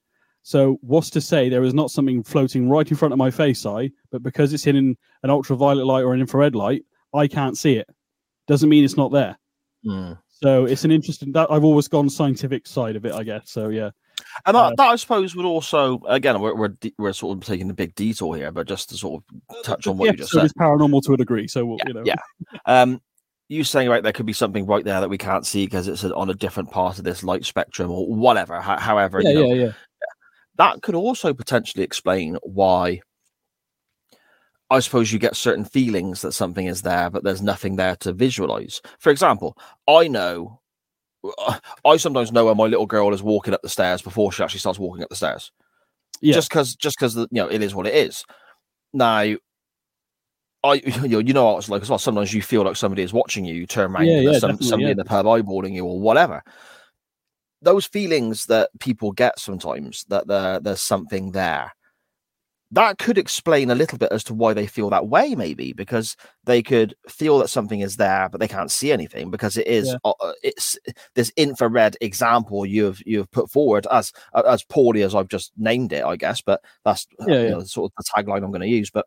So what's to say there is not something floating right in front of my face eye, but because it's in an, an ultraviolet light or an infrared light, I can't see it. Doesn't mean it's not there. Mm. So it's an interesting that I've always gone scientific side of it, I guess. So yeah. And Uh, that, that, I suppose, would also again we're we're, we're sort of taking a big detour here, but just to sort of touch on what you just said. is paranormal to a degree, so we'll, Yeah, you know. yeah. Um, you saying right there could be something right there that we can't see because it's on a different part of this light spectrum or whatever. however, yeah, you know, yeah, yeah. that could also potentially explain why. I suppose you get certain feelings that something is there, but there's nothing there to visualize. For example, I know, I sometimes know when my little girl is walking up the stairs before she actually starts walking up the stairs. Yeah. Just because, just because you know, it is what it is. Now, I you know you know what it's like as well. Sometimes you feel like somebody is watching you. You turn around, Yeah, yeah, some, somebody yeah. in the pub eyeballing you or whatever. Those feelings that people get sometimes that there, there's something there. That could explain a little bit as to why they feel that way, maybe because they could feel that something is there, but they can't see anything because it is Yeah. uh, uh, it's this infrared example you've you've put forward as as poorly as I've just named it, I guess. But that's uh, Yeah, yeah. know, sort of the tagline I'm going to use. But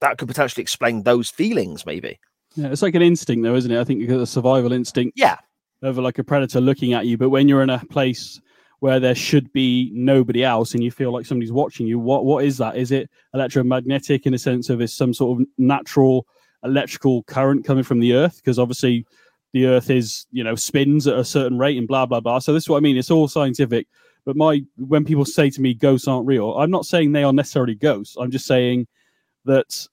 that could potentially explain those feelings, maybe. Yeah, it's like an instinct, though, isn't it? I think you got a survival instinct Yeah, Over like a predator looking at you. But when you're in a place where there should be nobody else and you feel like somebody's watching you, what what is that? Is it electromagnetic in a sense of it's some sort of natural electrical current coming from the earth? Because obviously the earth is, you know, spins at a certain rate and blah blah blah. So this is what I mean. It's all scientific. But my when people say to me ghosts aren't real, I'm not saying they are necessarily ghosts. I'm just saying that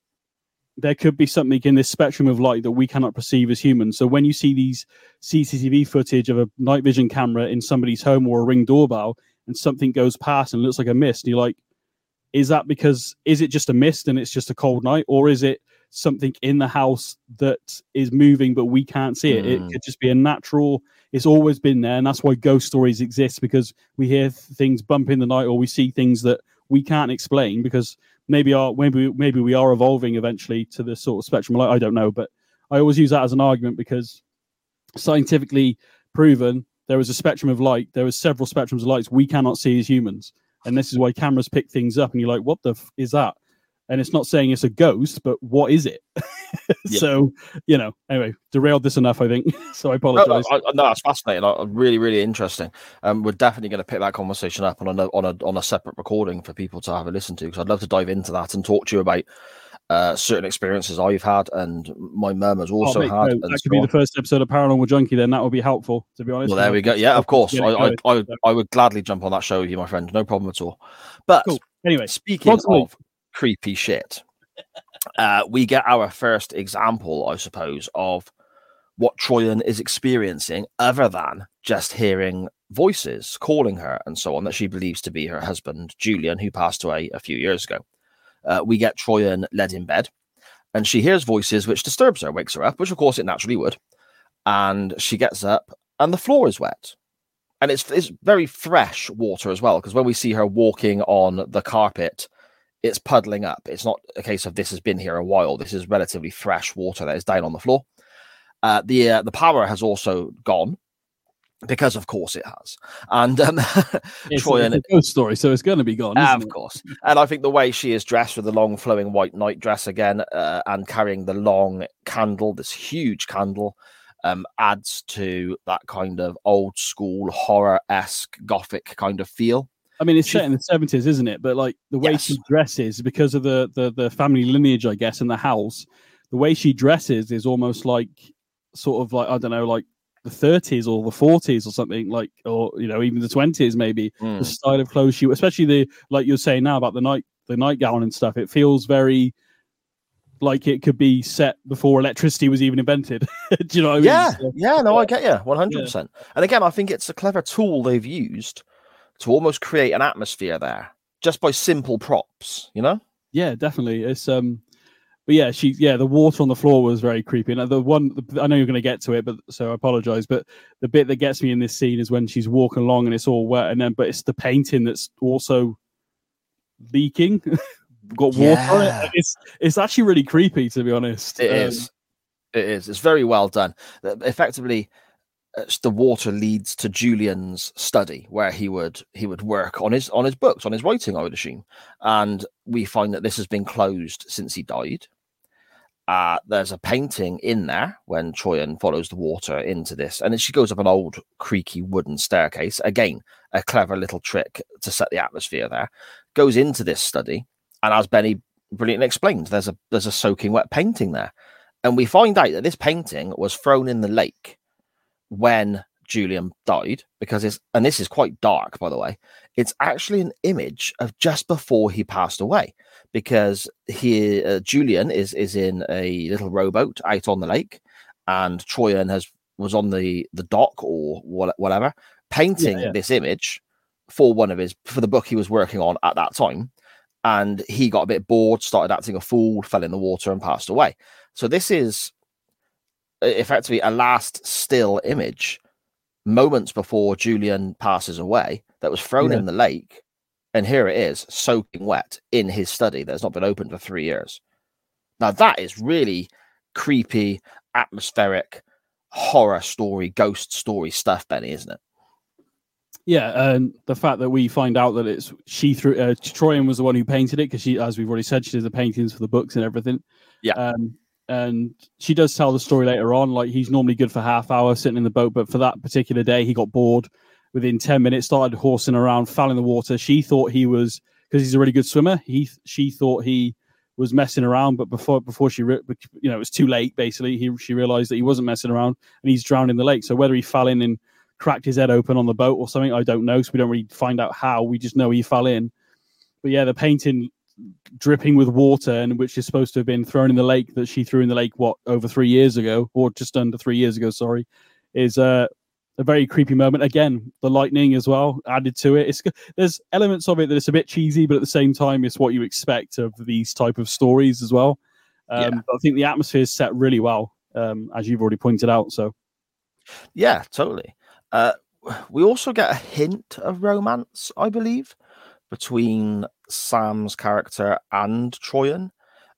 there could be something in this spectrum of light that we cannot perceive as humans. So when you see these CCTV footage of a night vision camera in somebody's home or a ring doorbell and something goes past and looks like a mist, and you're like, is that because is it just a mist and it's just a cold night, or is it something in the house that is moving but we can't see it? Mm. It could just be a natural. It's always been there, and that's why ghost stories exist because we hear th- things bump in the night or we see things that we can't explain because maybe our maybe maybe we are evolving eventually to this sort of spectrum. Like I don't know, but I always use that as an argument because scientifically proven there is a spectrum of light. There is several spectrums of lights we cannot see as humans, and this is why cameras pick things up, and you're like, "What the f- is that?" And it's not saying it's a ghost, but what is it? Yeah. So you know, anyway, derailed this enough, I think. so I apologize. I- no, that's fascinating. I, really, really interesting. Um, we're definitely going to pick that conversation up on a on a on a separate recording for people to have a listen to because I'd love to dive into that and talk to you about uh, certain experiences I've had and my mum has Oh, also mate, had. no, that could be on. the first episode of Paranormal Junkie. Then that would be helpful, to be honest. Well, there we go. Yeah, of course. I, I. I, would- I would gladly jump on that show with you, my friend. No problem at all. But Cool. Anyway, speaking of creepy shit, uh, we get our first example, I suppose, of what Troian is experiencing, other than just hearing voices calling her and so on, that she believes to be her husband, Julian, who passed away a few years ago. Uh, we get Troian led in bed, and she hears voices which disturbs her, wakes her up, which of course it naturally would. And she gets up, and the floor is wet. And it's it's very fresh water as well, because when we see her walking on the carpet, it's puddling up. It's not a case of this has been here a while. This is relatively fresh water that is down on the floor. Uh, the uh, the power has also gone because, of course, it has. And um, it's, Troy it's a ghost story, so it's going to be gone. Isn't of it? course. And I think the way she is dressed with the long flowing white night dress again uh, and carrying the long candle, this huge candle, um, adds to that kind of old school horror esque gothic kind of feel. I mean, it's set in the seventies, isn't it? But like the way Yes. she dresses, because of the, the the family lineage, I guess, in the house, the way she dresses is almost like sort of like I don't know, like the thirties or the forties or something, like or you know even the twenties maybe. Mm. The style of clothes she, especially the like you're saying now about the night the nightgown and stuff, it feels very like it could be set before electricity was even invented. Do you know what I mean? Yeah, yeah, no, I get you, one hundred percent. And again, I think it's a clever tool they've used to almost create an atmosphere there just by simple props. You know? Yeah, definitely. It's um, but yeah, she yeah, the water on the floor was very creepy. And the one I know you're going to get to it, but so I apologize. But the bit that gets me in this scene is when she's walking along and it's all wet, and then but it's the painting that's also leaking. Got water on it. It's it's actually really creepy to be honest. It Um, is. It is. It's very well done. Effectively, it's the water leads to Julian's study, where he would he would work on his on his books, on his writing, I would assume. And we find that this has been closed since he died. Uh, there's a painting in there when Troian follows the water into this, and then she goes up an old creaky wooden staircase. Again, a clever little trick to set the atmosphere there. Goes into this study, and as Benny brilliantly explained, there's a there's a soaking wet painting there And we find out that this painting was thrown in the lake when Julian died because it's, and this is quite dark, by the way, it's actually an image of just before he passed away because he, uh, Julian is, is in a little rowboat out on the lake and Troian has, was on the, the dock or whatever, painting yeah, yeah. this image for one of his, for the book he was working on at that time. And he got a bit bored, started acting a fool, fell in the water and passed away. So this is effectively a last still image moments before Julian passes away that was thrown yeah. in the lake. And here it is, soaking wet in his study that's not been opened for three years. Now, that is really creepy, atmospheric, horror story, ghost story stuff, Benny, isn't it? Yeah, and the fact that we find out that it's she threw uh, Troian was the one who painted it because she, as we've already said, she did the paintings for the books and everything. Yeah. Um, and she does tell the story later on. Like he's normally good for half hour sitting in the boat, but for that particular day, he got bored. Within ten minutes, started horsing around, fell in the water. She thought he was because he's a really good swimmer. He she thought he was messing around, but before before she you know it was too late. Basically, he she realized that he wasn't messing around and he's drowned in the lake. So whether he fell in and cracked his head open on the boat or something, I don't know. So we don't really find out how. We just know he fell in. But yeah, the painting dripping with water and which is supposed to have been thrown in the lake that she threw in the lake what over three years ago? Or just under three years ago sorry. Is uh, a very creepy moment. Again the lightning as well added to it. It's there's elements of it that it's a bit cheesy but at the same time it's what you expect of these type of stories as well. Um, yeah. i think the atmosphere is set really well um, as you've already pointed out so. Yeah totally. Uh, we also get a hint of romance i believe between Sam's character and Troian,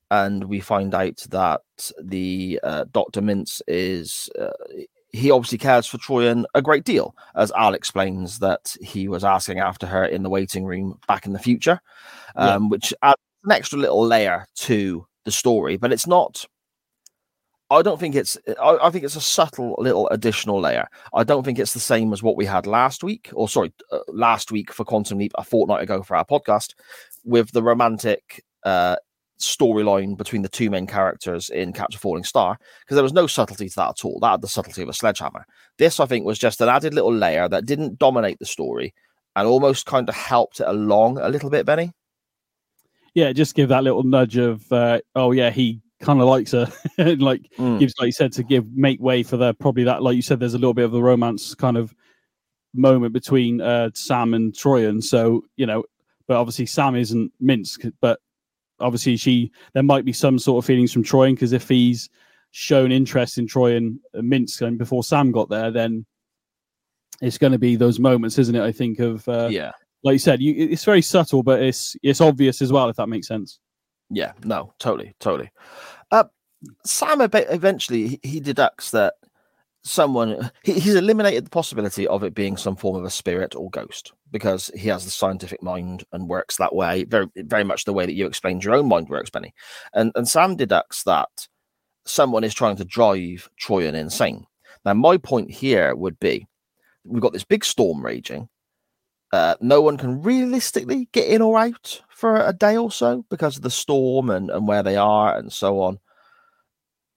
and we find out that the uh, Doctor Mintz is uh, he obviously cares for Troian a great deal, as Al explains that he was asking after her in the waiting room back in the future, um, yeah. which adds an extra little layer to the story, but it's not I don't think it's. I, I, think it's a subtle little additional layer. I don't think it's the same as what we had last week, or sorry, uh, last week for Quantum Leap, a fortnight ago for our podcast, with the romantic uh, storyline between the two main characters in Catch a Falling Star, because there was no subtlety to that at all. That had the subtlety of a sledgehammer. This, I think, was just an added little layer that didn't dominate the story and almost kind of helped it along a little bit, Benny. Yeah, just give that little nudge of, uh, oh yeah, he kind of likes her, like mm. gives, like you said, to give make way for the probably that, like you said, there's a little bit of the romance kind of moment between uh, Sam and Troian. So you know, but obviously Sam isn't Mintz, but obviously she there might be some sort of feelings from Troian because if he's shown interest in Troian uh, Mintz and before Sam got there, then it's going to be those moments, isn't it? I think of uh, yeah, like you said, you, it's very subtle, but it's it's obvious as well, if that makes sense. Yeah, no, totally, totally. Uh, Sam eventually he deducts that someone he, he's eliminated the possibility of it being some form of a spirit or ghost because he has the scientific mind and works that way, very very much the way that you explained your own mind works, Benny. And and Sam deducts that someone is trying to drive Troian insane. Now, my point here would be we've got this big storm raging. Uh, no one can realistically get in or out for a day or so because of the storm and, and where they are and so on.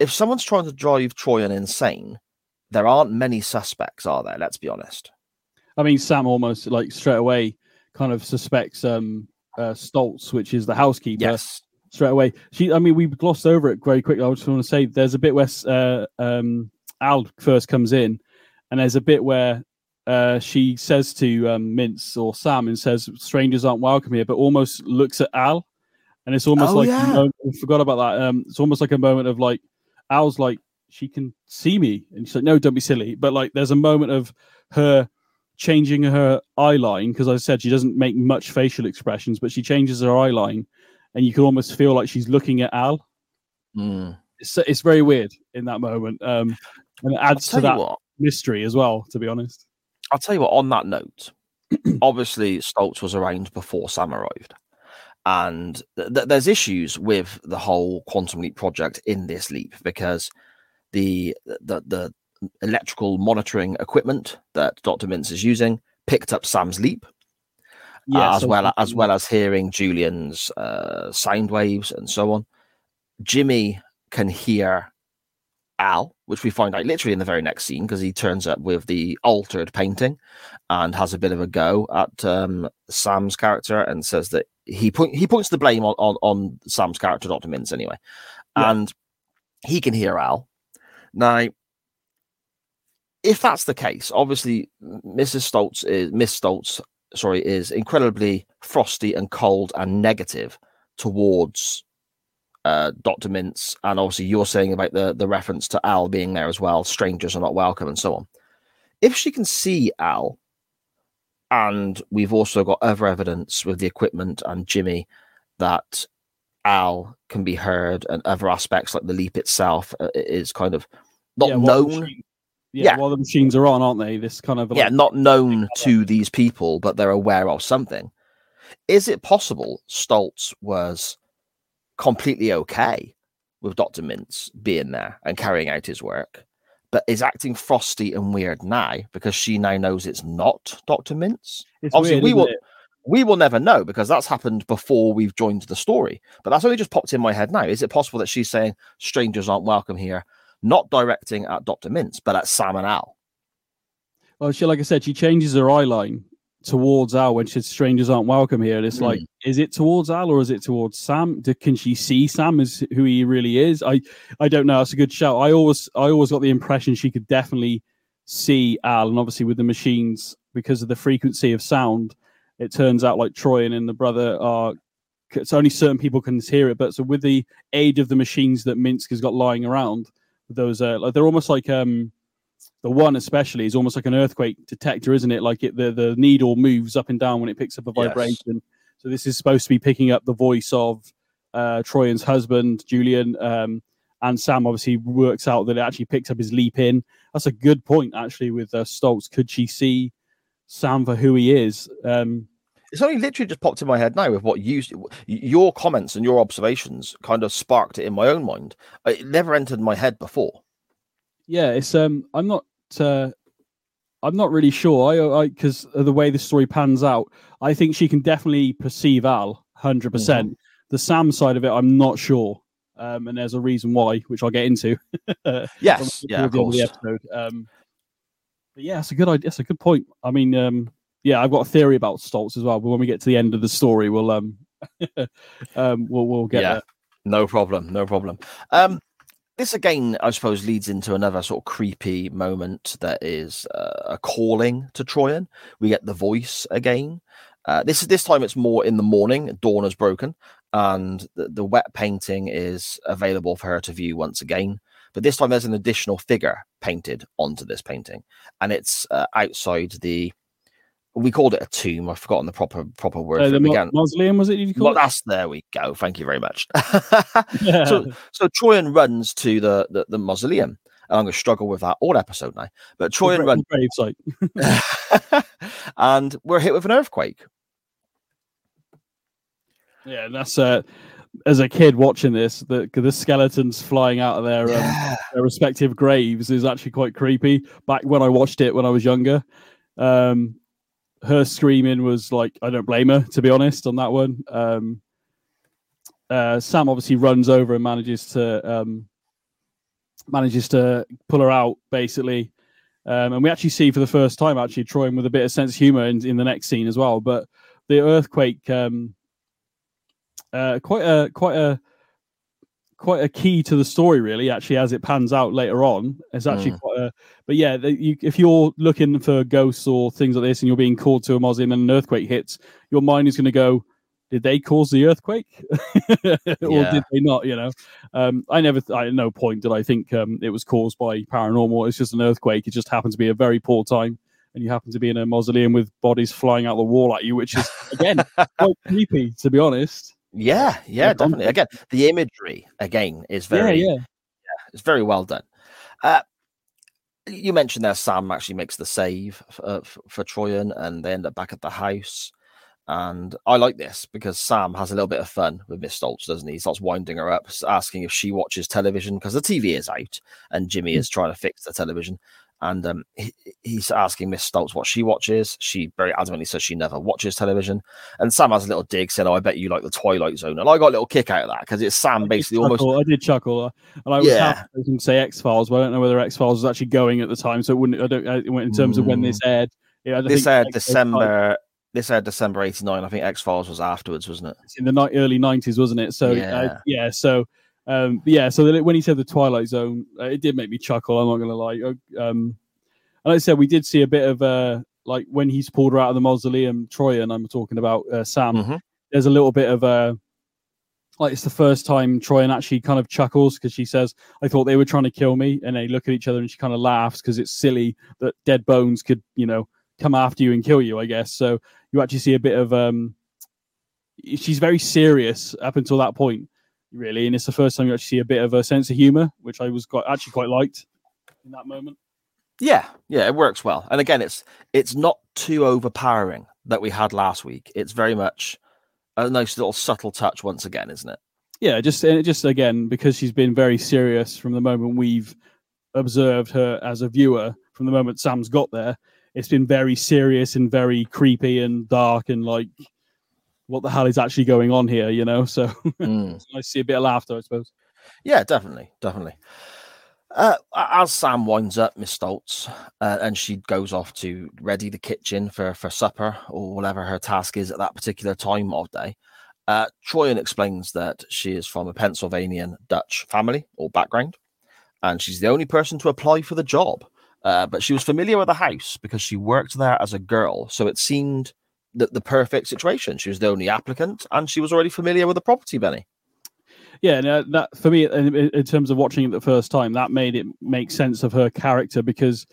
If someone's trying to drive Troian insane, there aren't many suspects, are there? Let's be honest. I mean, Sam almost like straight away kind of suspects um uh, Stoltz, which is the housekeeper. Yes. Straight away. She I mean, we glossed over it very quickly. I just want to say there's a bit where uh, um Al first comes in and there's a bit where uh, she says to um, Mintz or Sam and says, "Strangers aren't welcome here," but almost looks at Al, and it's almost oh, like yeah. moment, forgot about that. Um, it's almost like a moment of like Al's like she can see me, and she's like, "No, don't be silly." But like, there's a moment of her changing her eye line because I said she doesn't make much facial expressions, but she changes her eye line, and you can almost feel like she's looking at Al. Mm. It's it's very weird in that moment, um, and it adds to that what. mystery as well. To be honest. I'll tell you what, on that note, obviously Stoltz was around before Sam arrived. And th- th- there's issues with the whole quantum leap project in this leap because the the the electrical monitoring equipment that Dr. Mintz is using picked up Sam's leap. Yeah, uh, as so well as well as hearing Julian's uh, sound waves and so on. Jimmy can hear Al, which we find out literally in the very next scene because he turns up with the altered painting and has a bit of a go at um, Sam's character and says that he point he points the blame on on, on Sam's character, Doctor Mintz, anyway, Yeah. and he can hear Al. Now, if that's the case, obviously Mrs. Stoltz is Miss Stoltz, sorry, is incredibly frosty and cold and negative towards uh, Dr. Mintz, and obviously you're saying about the the reference to Al being there as well. Strangers are not welcome, and so on. If she can see Al, and we've also got other evidence with the equipment and Jimmy that Al can be heard, and other aspects like the leap itself uh, is kind of not Yeah, known. machine- yeah, Yeah. while the machines are on, aren't they? This kind of yeah, not known to these people, but they're aware of something. Is it possible Stoltz was completely okay with Dr. Mintz being there and carrying out his work, but is acting frosty and weird now because she now knows it's not Dr. Mintz? it's obviously, weird, we will- it? We will never know because that's happened before we've joined the story. But that's only just popped in my head now. Is it possible that she's saying strangers aren't welcome here, not directing at Dr. Mintz, but at Sam and Al? Well, she, like I said, she changes her eye line towards Al when she says strangers aren't welcome here. And it's like, is it towards Al or is it towards Sam? Do, can she see Sam as who he really is? I, I don't know. That's a good shout. I always, I always got the impression she could definitely see Al, and obviously with the machines because of the frequency of sound, it turns out like Troy and the brother are. It's only certain people can hear it, but so with the aid of the machines that Mintz has got lying around, those uh, like they're almost like um the one especially is almost like an earthquake detector, isn't it? Like it, the the needle moves up and down when it picks up a Yes. vibration. So this is supposed to be picking up the voice of uh, Troian's husband, Julian, um, and Sam. Obviously, works out that it actually picks up his leap in. That's a good point, actually, with uh, Stoltz. Could she see Sam for who he is? Um, It's only literally just popped in my head now with what you, your comments and your observations kind of sparked it in my own mind. It never entered my head before. Yeah, it's um, I'm not. Uh, I'm not really sure. I, I, because of the way the story pans out, I think she can definitely perceive Al, hundred percent. The Sam side of it, I'm not sure. Um, and there's a reason why, which I'll get into. Yes, yeah, of the course. Um, but yeah, it's a good idea. It's a good point. I mean, um, yeah, I've got a theory about Stoltz as well. But when we get to the end of the story, we'll um, um, we'll we'll get Yeah. there. No problem, no problem. Um, this again, I suppose, leads into another sort of creepy moment that is uh, a calling to Troian. We get the voice again. Uh, this is this time it's more in the morning. Dawn has broken, and the, the wet painting is available for her to view once again. But this time there's an additional figure painted onto this painting, and it's uh, outside the. We called it a tomb. I've forgotten the proper proper word. Uh, for the it. mo- Began- mausoleum was it? Did you call well, that's there we go. Thank you very much. so so Troian runs to the, the the mausoleum. And I'm going to struggle with that all episode now. But Troian runs, grave site. and we're hit with an earthquake. Yeah, and that's uh, as a kid watching this, the the skeletons flying out of their um, Yeah. their respective graves is actually quite creepy. Back when I watched it when I was younger, um, her screaming was like I don't blame her to be honest on that one. Um, uh, Sam obviously runs over and manages to um, manages to pull her out basically. Um, and we actually see for the first time actually Troy with a bit of sense of humor in, in the next scene as well. But the earthquake, um, uh, quite a quite a quite a key to the story, really. Actually, as it pans out later on, it's actually Mm. quite a. But yeah, the, you, if you're looking for ghosts or things like this, and you're being called to a mausoleum and an earthquake hits, your mind is going to go. Did they cause the earthquake, or Yeah. did they not? You know, um, I never. Th- I, at no point did I think um, it was caused by paranormal. It's just an earthquake. It just happened to be a very poor time, and you happen to be in a mausoleum with bodies flying out the wall at you, which is again quite creepy, to be honest. Yeah, yeah, Yeah, definitely. Again, the imagery again is very yeah, yeah. it's very well done. Uh, you mentioned there Sam actually makes the save f- uh, for Troian, and they end up back at the house. And I like this because Sam has a little bit of fun with Miss Stoltz, doesn't he? He starts winding her up, asking if she watches television because the TV is out, and Jimmy Hmm. is trying to fix the television. And um, he, he's asking Miss Stoltz what she watches. She very adamantly says she never watches television. And Sam has a little dig, said, "Oh, I bet you like the Twilight Zone," and I got a little kick out of that because it's Sam basically chuckle, almost. I did chuckle, uh, and I was Yeah. to say X Files, but I don't know whether X Files was actually going at the time, so it wouldn't. I don't. I, in terms of when this aired, yeah, I This think aired X-Files December. This aired December '89. I think X Files was afterwards, wasn't it? in the ni- early nineties, wasn't it? So Yeah. uh, yeah so um, yeah, so then when he said the Twilight Zone, uh, it did make me chuckle. I'm not gonna lie. Uh, Um, and like I said, we did see a bit of uh, like when he's pulled her out of the mausoleum, Troy, and I'm talking about uh, Sam. Mhm. There's a little bit of uh, like it's the first time Troian actually kind of chuckles because she says, "I thought they were trying to kill me," and they look at each other and she kind of laughs because it's silly that dead bones could, you know, come after you and kill you. I guess so. You actually see a bit of um, she's very serious up until that point, really, and it's the first time you actually see a bit of a sense of humor, which I was quite actually quite liked in that moment. Yeah, yeah, it works well. And again, it's it's not too overpowering that we had last week. It's very much a nice little subtle touch once again, isn't it? Yeah, just and it just again because she's been very serious from the moment we've observed her as a viewer. From the moment Sam's got there, it's been very serious and very creepy and dark and like, what the hell is actually going on here? You know, so Mm. it's nice to see a bit of laughter, I suppose. Yeah, definitely, definitely. Uh, as Sam winds up Miss Stoltz, uh, and she goes off to ready the kitchen for for supper or whatever her task is at that particular time of day. Uh, Troian explains that she is from a Pennsylvanian Dutch family or background, and she's the only person to apply for the job. Uh, but she was familiar with the house because she worked there as a girl, so it seemed the, the perfect situation. She was the only applicant, and she was already familiar with the property, Benny. Yeah, no, that for me, in, in terms of watching it the first time, that made it make sense of her character because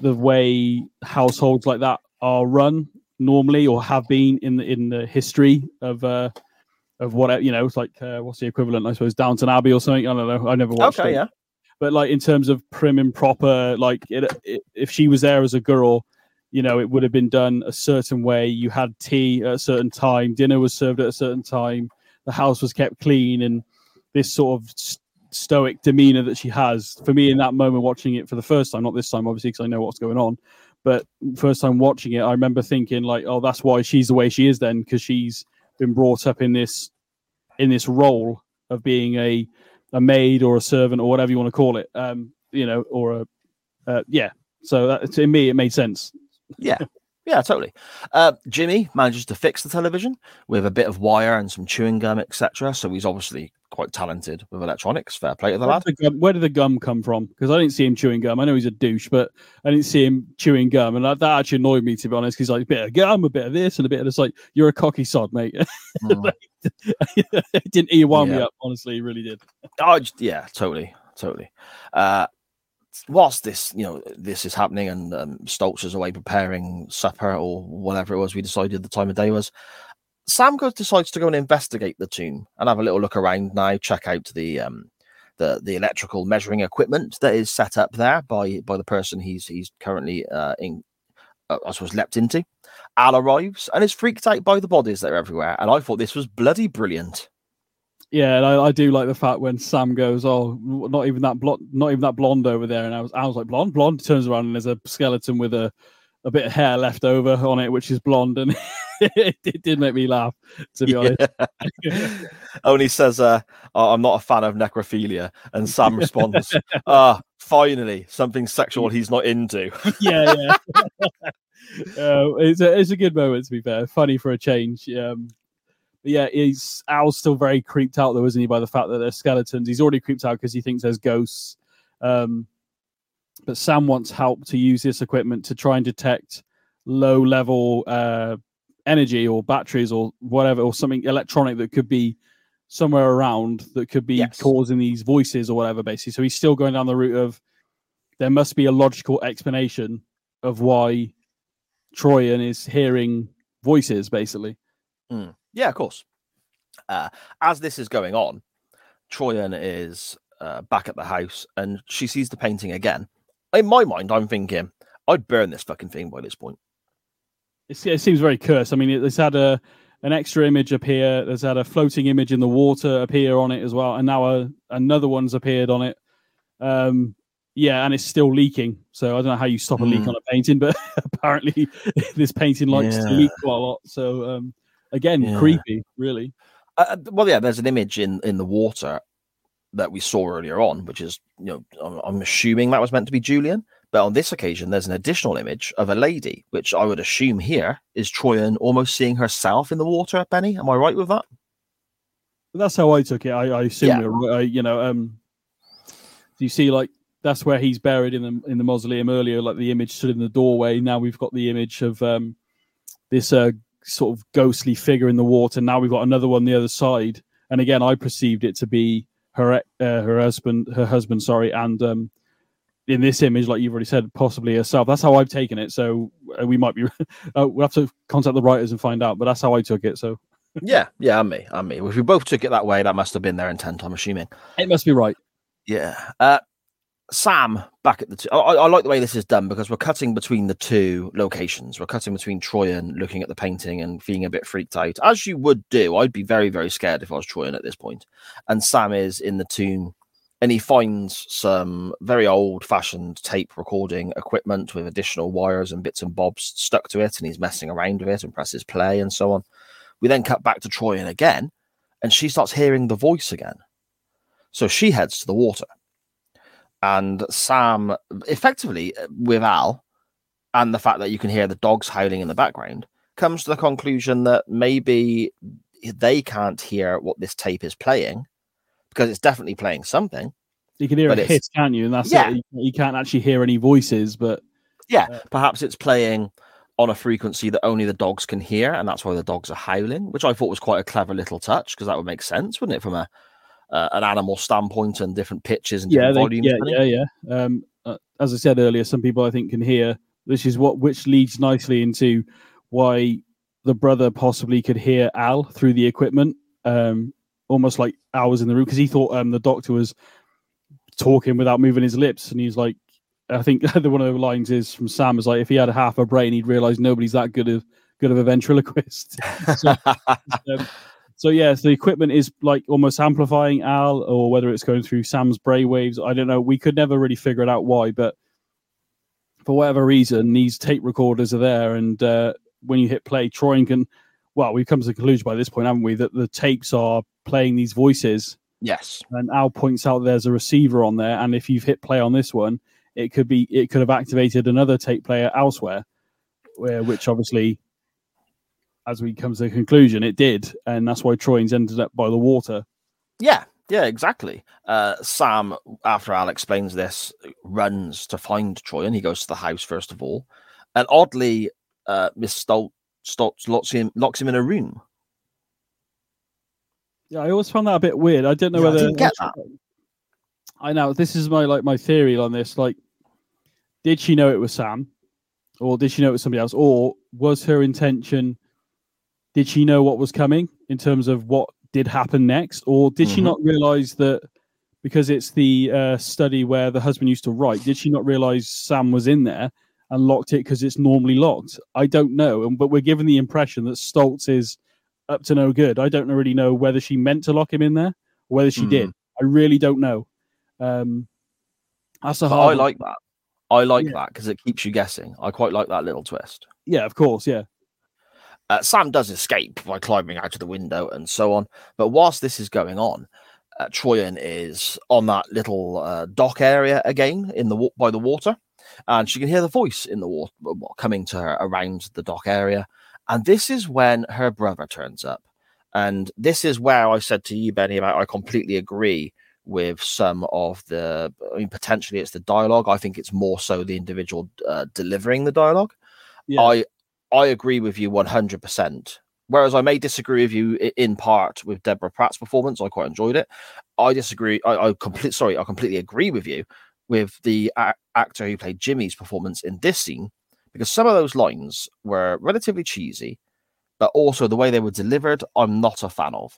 the way households like that are run normally or have been in the in the history of uh of what you know, it's like uh, what's the equivalent? I suppose Downton Abbey or something. I don't know. I never watched Okay, it. yeah. but like in terms of prim and proper, like it, it, if she was there as a girl, you know, it would have been done a certain way. You had tea at a certain time, dinner was served at a certain time, the house was kept clean, and this sort of stoic demeanor that she has. For me, in that moment, watching it for the first time, not this time, obviously, because I know what's going on, but first time watching it, I remember thinking like, oh, that's why she's the way she is then, because she's been brought up in this in this role of being a a maid or a servant or whatever you want to call it um you know or a uh, yeah so that to me it made sense Yeah, yeah, totally. Uh, Jimmy manages to fix the television with a bit of wire and some chewing gum, etc. So he's obviously quite talented with electronics. Fair play to the where lad. did the, gum, where did the gum come from because i didn't see him chewing gum i know he's a douche but i didn't see him chewing gum and that, that actually annoyed me to be honest because like a bit of gum a bit of this and a bit of this like you're a cocky sod mate Mm. it didn't eat wound me Yeah. up honestly it really did Oh, yeah, totally, totally. Uh, whilst this, you know, this is happening, and um, Stoltz is away preparing supper or whatever it was we decided the time of day was. Sam goes decides to go and investigate the tomb and have a little look around now, check out the um, the the electrical measuring equipment that is set up there by by the person he's he's currently uh, in. Uh, I suppose leapt into. Al arrives and is freaked out by the bodies that are everywhere, and I thought this was bloody brilliant. Yeah, and I, I do like the fact when Sam goes, "Oh, not even that blonde, not even that blonde over there," and I was, I was like, "Blonde, blonde." Turns around and there's a skeleton with a, a bit of hair left over on it, which is blonde, and it, it did make me laugh, to be honest. Only says, uh, "Oh, "I'm not a fan of necrophilia," and Sam responds, "Ah, finally, something sexual he's not into." yeah, yeah. uh, it's a it's a good moment to be fair. Funny for a change. Um, but yeah, he's Al's still very creeped out though, isn't he, by the fact that they're skeletons? He's already creeped out because he thinks there's ghosts. Um, but Sam wants help to use this equipment to try and detect low level uh, energy or batteries or whatever or something electronic that could be somewhere around that could be Yes. causing these voices or whatever basically so he's still going down the route of there must be a logical explanation of why Troian is hearing voices basically Yeah, of course. Uh, as this is going on, Troian is uh, back at the house and she sees the painting again. In my mind, I'm thinking, I'd burn this fucking thing by this point. it's, it seems very cursed. I mean, it, it's had a an extra image appear. There's had a floating image in the water appear on it as well, and now a, another one's appeared on it. Um, Yeah, and it's still leaking. So I don't know how you stop a leak Hmm. on a painting, but apparently this painting likes to leak quite a lot. So um, again, Yeah. creepy, really. Uh, well, yeah, there's an image in in the water that we saw earlier on, which is you know I'm, I'm assuming that was meant to be Julian, but on this occasion there's an additional image of a lady, which I would assume here is Troian almost seeing herself in the water. Benny, am I right with that? That's how I took it. I, I assume, Yeah. I, you know, um, do you see like that's where he's buried in the in the mausoleum earlier? Like the image stood in the doorway. Now we've got the image of um, this uh, sort of ghostly figure in the water. Now we've got another one the other side. And again, I perceived it to be her uh, her husband, her husband, sorry, and um, in this image, like you've already said, possibly herself. That's how I've taken it. So uh, we might be uh, we'll have to contact the writers and find out. But that's how I took it. So yeah, yeah, and me, and me. If we both took it that way, that must have been their intent. I'm assuming. it must be right. Yeah. Uh, Sam back at the. I, like the way this is done because we're cutting between the two locations. We're cutting between Troian looking at the painting and feeling a bit freaked out, as you would do. I'd be very, very scared if I was Troian at this point. And Sam is in the tomb and he finds some very old fashioned tape recording equipment with additional wires and bits and bobs stuck to it. And he's messing around with it and presses play and so on. We then cut back to Troian again and she starts hearing the voice again. So she heads to the water and Sam effectively uh, with Al and the fact that you can hear the dogs howling in the background comes to the conclusion that maybe they can't hear what this tape is playing because it's definitely playing something. You can hear a hit, can't you? And that's Yeah. it. You, you can't actually hear any voices, but Yeah, Uh, perhaps it's playing on a frequency that only the dogs can hear, and that's why the dogs are howling, which I thought was quite a clever little touch because that would make sense, wouldn't it, from a uh, an animal standpoint and different pitches and yeah, different they, volumes. yeah, yeah, yeah. Um, uh, as I said earlier, some people I think can hear. This is what which leads nicely into why the brother possibly could hear Al through the equipment, um, almost like Al was in the room because he thought um, the doctor was talking without moving his lips, and he's like, I think the one of the lines is from Sam is like, if he had a half a brain, he'd realize nobody's that good of good of a ventriloquist. so, um, so yeah, so the equipment is like almost amplifying Al, or whether it's going through Sam's brainwaves. I don't know. We could never really figure it out why, but for whatever reason, these tape recorders are there, and uh, when you hit play, Troy can. Well, we've come to the conclusion by this point, haven't we, that the tapes are playing these voices, yes. and Al points out there's a receiver on there, and if you've hit play on this one, it could be it could have activated another tape player elsewhere, where which obviously, as we come to the conclusion, it did, and that's why Troy's ended up by the water. Yeah, yeah, exactly. Uh, Sam, after Al explains this, runs to find Troy and he goes to the house first of all. And oddly, uh, Miss Stolt, Stoltz locks him, locks him in a room. Yeah, I always found that a bit weird. I don't know Yeah, I whether didn't get that. I know this is my like my theory on this. Like, did she know it was Sam, or did she know it was somebody else, or was her intention? Did she know what was coming in terms of what did happen next, or did she Mhm. not realize that because it's the uh, study where the husband used to write? Did she not realize Sam was in there and locked it because it's normally locked? I don't know, but we're given the impression that Stoltz is up to no good. I don't really know whether she meant to lock him in there or whether she Hmm. did. I really don't know. Um, that's a hard. I like that. I like Yeah. that because it keeps you guessing. I quite like that little twist. Yeah, of course. Yeah, Uh, Sam does escape by climbing out of the window and so on. But whilst this is going on, uh, Troian is on that little uh, dock area again in the by the water, and she can hear the voice in the water coming to her around the dock area. And this is when her brother turns up, and this is where I said to you, Benny, about I completely agree with some of the. I mean, potentially it's the dialogue. I think it's more so the individual uh, delivering the dialogue. yeah. I I agree with you 100%. Whereas I may disagree with you in part with Deborah Pratt's performance, I quite enjoyed it. I disagree. I, I complete. Sorry, I completely agree with you with the a- actor who played Jimmy's performance in this scene because some of those lines were relatively cheesy, but also the way they were delivered, I'm not a fan of.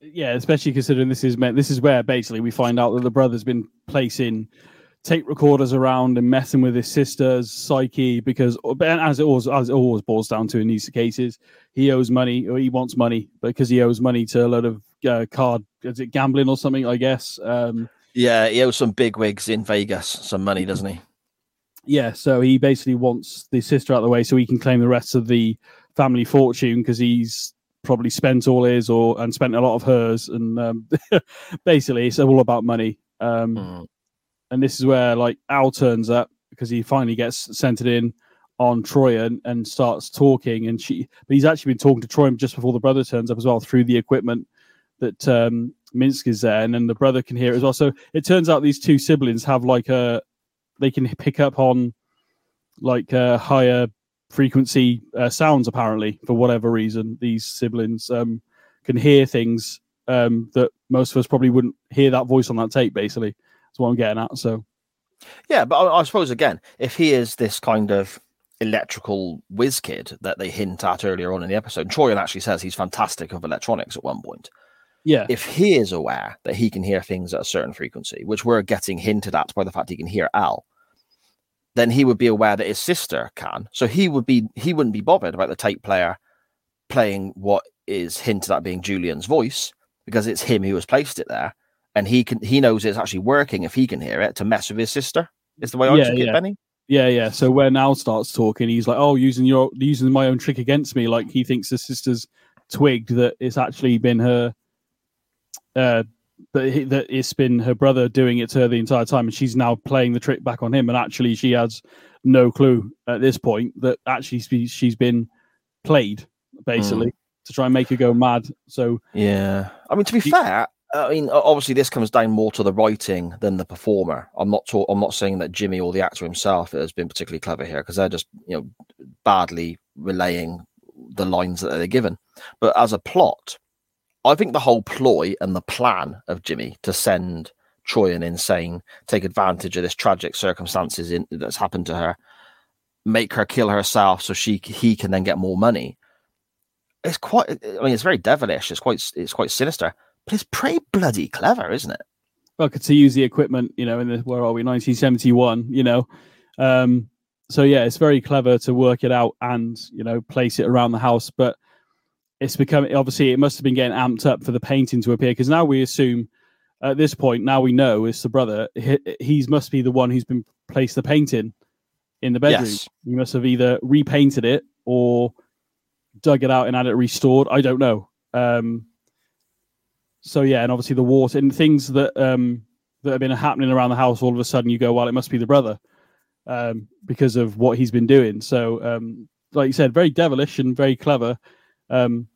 yeah, especially considering this is meant. This is where basically we find out that the brother's been placing tape recorders around and messing with his sister's psyche because, as it always as it always boils down to in these cases, he owes money or he wants money because he owes money to a lot of uh, card is it gambling or something, I guess. Um, Yeah, he owes some big wigs in Vegas some money, doesn't he? Yeah, so he basically wants the sister out of the way so he can claim the rest of the family fortune because he's probably spent all his or and spent a lot of hers, and um, basically it's all about money. Um, Mm. And this is where like Al turns up because he finally gets centered in on Troy and, and starts talking, and she, but he's actually been talking to Troy just before the brother turns up as well through the equipment that um, Mintz is there, and then the brother can hear it as well. So it turns out these two siblings have like a they can pick up on like uh, higher frequency uh, sounds apparently for whatever reason. These siblings um, can hear things um, that most of us probably wouldn't hear that voice on that tape basically that's what i'm getting at so Yeah, but I, I suppose again, if he is this kind of electrical whiz kid that they hint at earlier on in the episode, Troian actually says he's fantastic of electronics at one point. yeah If he is aware that he can hear things at a certain frequency, which we're getting hinted at by the fact he can hear Al, then he would be aware that his sister can. So he would be he wouldn't be bothered about the tape player playing what is hinted at being Julian's voice because it's him who has placed it there, and he can he knows it's actually working if he can hear it to mess with his sister. Is the way I Yeah, took it, yeah. Benny? yeah yeah so when al starts talking he's like oh using your using my own trick against me like he thinks his sister's twigged that it's actually been her uh that, that it's been her brother doing it to her the entire time and she's now playing the trick back on him and actually she has no clue at this point that actually she- she's been played basically to try and make her go mad so Yeah. I mean, to be You- fair, I mean, obviously this comes down more to the writing than the performer. I'm not ta- I'm not saying that Jimmy or the actor himself has been particularly clever here because they're just you know badly relaying the lines that they're given. But as a plot, I think the whole ploy and the plan of Jimmy to send Troy Troian insane, take advantage of this tragic circumstances in, that's happened to her, make her kill herself so she he can then get more money. It's quite. I mean, it's very devilish. It's quite. It's quite sinister, but it's pretty bloody clever, isn't it? well, to use the equipment, you know, in the where are we, 1971, you know. Um, so yeah, it's very clever to work it out and you know place it around the house, but it's become obviously it must have been getting amped up for the painting to appear because now we assume at this point now we know it's the brother. He he's must be the one who's been placed the painting in the bedroom. Yes. He must have either repainted it or dug it out and had it restored. I don't know. Um, so yeah, and obviously the water and things that um, that have been happening around the house. All of a sudden, you go, well, it must be the brother um, because of what he's been doing. So, um, like you said, very devilish and very clever. Um,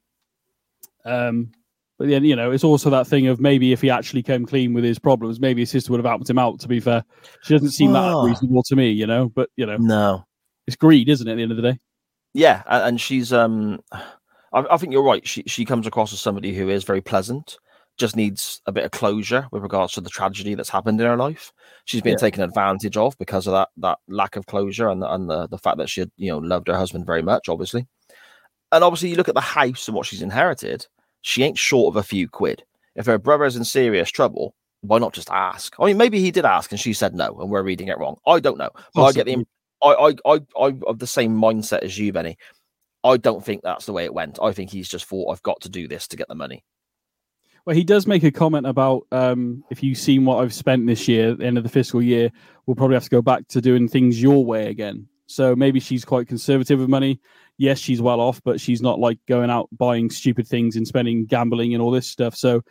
um, but then you know, it's also that thing of maybe if he actually came clean with his problems, maybe his sister would have helped him out. To be fair, she doesn't seem that reasonable to me, you know. But you know, No. it's greed, isn't it? At the end of the day. Yeah, and she's. um I, I think you're right. She she comes across as somebody who is very pleasant. Just needs a bit of closure with regards to the tragedy that's happened in her life. She's been Yeah. taken advantage of because of that that lack of closure and the, and the the fact that she had you know loved her husband very much, obviously. And obviously, you look at the house and what she's inherited. She ain't short of a few quid. If her brother's in serious trouble, why not just ask? I mean, maybe he did ask and she said no, and we're reading it wrong. I don't know, but I get the. I, I, I, I'm of the same mindset as you, Benny. I don't think that's the way it went. I think he's just thought I've got to do this to get the money. Well, he does make a comment about um, if you've seen what I've spent this year, at the end of the fiscal year, we'll probably have to go back to doing things your way again. So maybe she's quite conservative with money. Yes, she's well off, but she's not like going out buying stupid things and spending gambling and all this stuff. So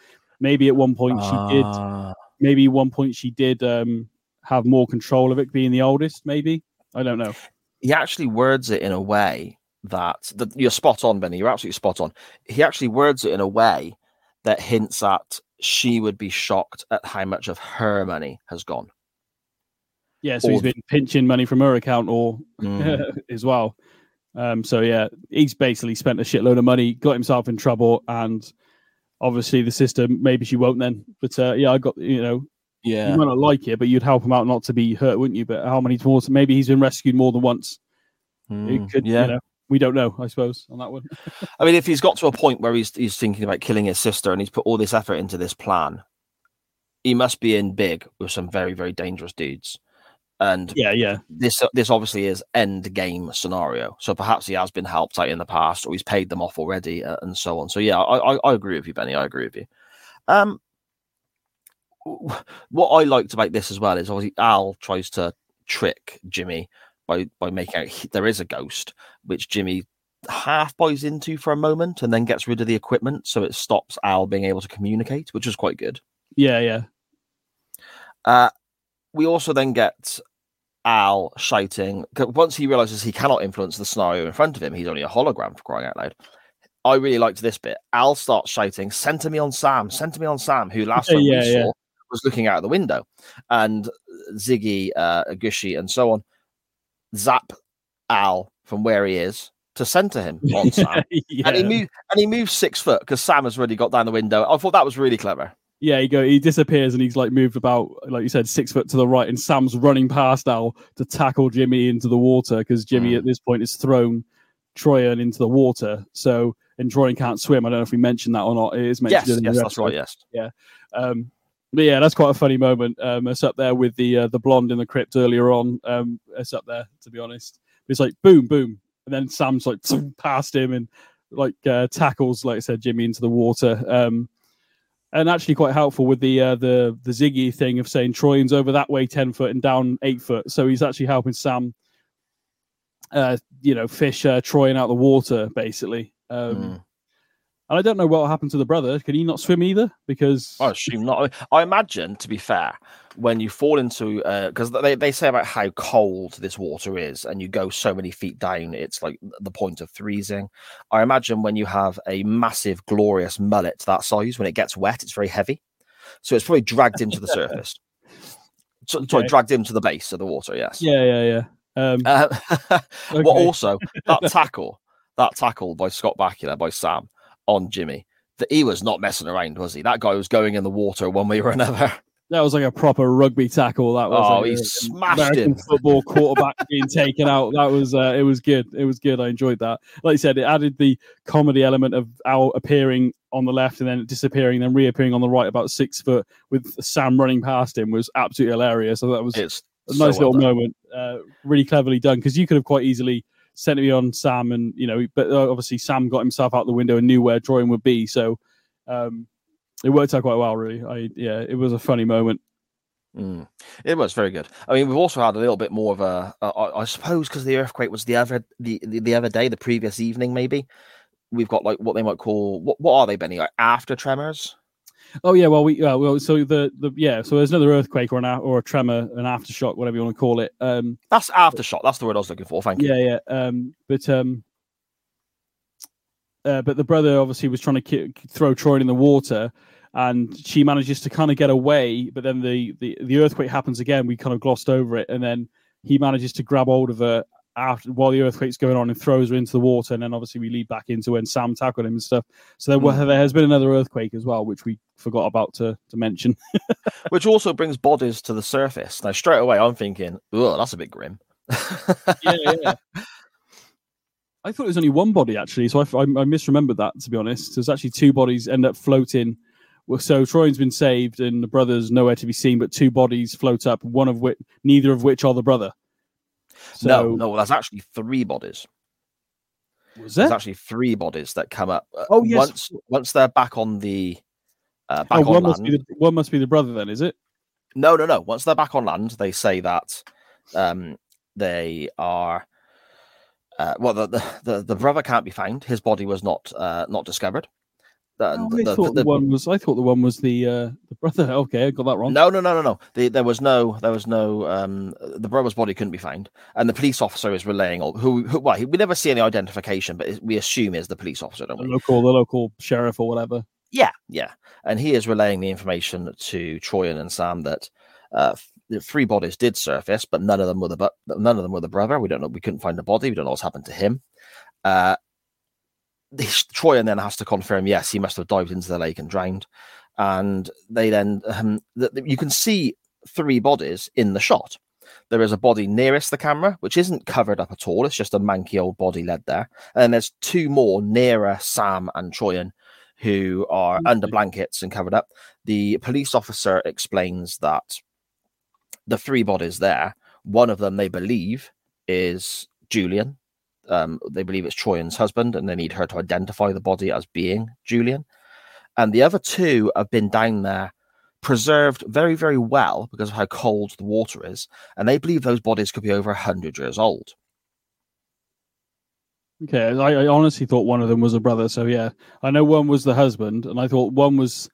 maybe at one point she did. Ah. Maybe one point she did um, have more control of it, being the oldest. Maybe I don't know. He actually words it in a way that, that you're spot on, Benny. You're absolutely spot on. He actually words it in a way that hints at she would be shocked at how much of her money has gone. Yeah, so he's been pinching money from her account or Mm. as well. Um, so yeah, he's basically spent a shitload of money, got himself in trouble, and obviously the sister maybe she won't then. But uh, yeah, I got you know you yeah. might not like it, but you'd help him out not to be hurt, wouldn't you? But how many more? Maybe he's been rescued more than once. Mm, It could, yeah. you know, we don't know, I suppose, on that one. I mean, if he's got to a point where he's he's thinking about killing his sister and he's put all this effort into this plan, he must be in big with some very very dangerous dudes. And yeah, yeah, this this obviously is end game scenario. So perhaps he has been helped out in the past, or he's paid them off already, uh, and so on. So yeah, I, I I agree with you, Benny. I agree with you. Um, what I liked about this as well is obviously Al tries to trick Jimmy by by making out he, there is a ghost, which Jimmy half buys into for a moment and then gets rid of the equipment, so it stops Al being able to communicate, which was quite good. Yeah, yeah. Uh, we also then get Al shouting once he realizes he cannot influence the scenario in front of him. He's only a hologram for crying out loud. I really liked this bit. Al starts shouting, "Center me on Sam! Center me on Sam!" Who last time Yeah, we yeah. saw was looking out the window, and Ziggy, uh, and so on zap Al from where he is to center him on Sam. yeah. And he moves and he moves six foot because Sam has already got down the window. I thought that was really clever. Yeah, he go. He disappears and he's like moved about, like you said, six foot to the right, and Sam's running past Al to tackle Jimmy into the water because Jimmy Mm. at this point has thrown Troian into the water. So and Troian can't swim. I don't know if we mentioned that or not. It is Yes, mentioned. the yes, that's right. Yes. Yeah. Um, but yeah, that's quite a funny moment. Um, it's up there with the uh, the blonde in the crypt earlier on. Um, it's up there to be honest. It's like boom, boom, and then Sam's like past him and like uh, tackles, like I said, Jimmy into the water. Um, and actually quite helpful with the uh, the the Ziggy thing of saying Troian's over that way ten foot and down eight foot. So he's actually helping Sam, uh, you know, fish uh, Troian out the water basically. Um, Mm. And I don't know what happened to the brother. Can he not swim either? Because I assume not. I imagine, to be fair, when you fall into because they, they say about how cold this water is, and you go so many feet down, it's like the point of freezing. I imagine when you have a massive, glorious mullet that size, when it gets wet, it's very heavy, so it's probably dragged him to the surface. So, Sorry, dragged him to the base of the water. Yes. yeah, yeah, yeah. Um, Uh, okay. Well, also that tackle, that tackle by Scott Bakula by Sam on Jimmy, that he was not messing around, was he? That guy was going in the water one way or another. that was like a proper rugby tackle. That was Oh, like he a- smashed American him. football quarterback being taken out. That was uh, it was good. It was good. I enjoyed that. Like you said, it added the comedy element of Al appearing on the left and then disappearing, then reappearing on the right about six foot with Sam running past him was absolutely hilarious. So that was It's a nice well little done. moment, uh, really cleverly done. Because you could have quite easily sent me on Sam, and you know, but uh, obviously Sam got himself out the window and knew where drawing would be, so um, it worked out quite well. Really, I yeah, it was a funny moment. Mm. It was very good. I mean, we've also had a little bit more of a, a- I suppose, because the earthquake was the other the, the the other day, the previous evening, maybe. We've got like what they might call what what are they, Benny? Like after tremors? Oh yeah, well we uh, well so the the yeah so there's another earthquake or an a- or a tremor, an aftershock, whatever you want to call it. Um, That's aftershock. That's the word I was looking for. Thank you. yeah, yeah. Um, but um, uh, but the brother obviously was trying to ki- throw Troy in the water, and she manages to kind of get away. But then the, the the earthquake happens again. We kind of glossed over it, and then he manages to grab hold of her after while the earthquake's going on and throws her into the water. And then obviously we lead back into when Sam tackled him and stuff. So there, were, there has been another earthquake as well, which we forgot about to to mention. Which also brings bodies to the surface. Now, straight away, I'm thinking, oh, that's a bit grim. yeah, yeah. I thought it was only one body actually, so I, I, I misremembered that. To be honest, there's actually two bodies end up floating. Well, so Troian's been saved, and the brother's nowhere to be seen, but two bodies float up. One of which, neither of which are the brother. So, no, no, that's actually three bodies. was There's actually three bodies that come up. uh, Oh, yes. Once once they're back on the uh, back Oh, on one land. must be the one must be the brother then, is it? No, no, no. Once they're back on land, they say that um, they are. Uh, well, the, the the the brother can't be found. His body was not uh, not discovered. The- Oh, the- I the- thought the, the- one was. I thought the one was the uh, the brother. Okay, I got that wrong. no, no, no, no, no. The, there was no, there was no. Um, the brother's body couldn't be found, and the police officer is relaying all. Who, who well, we never see any identification, but we assume is the police officer, don't The we? local, the local sheriff or whatever. Yeah, yeah. And he is relaying the information to Troian and Sam that uh, three bodies did surface, but none of them were the but none of them were the brother. We don't know. We couldn't find the body. We don't know what's happened to him. Uh, Troian then has to confirm yes, he must have dived into the lake and drowned. And they then um, th- th- you can see three bodies in the shot. There is a body nearest the camera, which isn't covered up at all. It's just a manky old body led there. And there's two more nearer Sam and Troian who are under blankets and covered up. The police officer explains that the three bodies there, one of them they believe is Julian. Um, they believe it's Troian's husband, and they need her to identify the body as being Julian. And the other two have been down there preserved very, very well because of how cold the water is. And they believe those bodies could be over 100 years old. Okay, I, I honestly thought one of them was a brother. So yeah, I know one was the husband, and I thought one was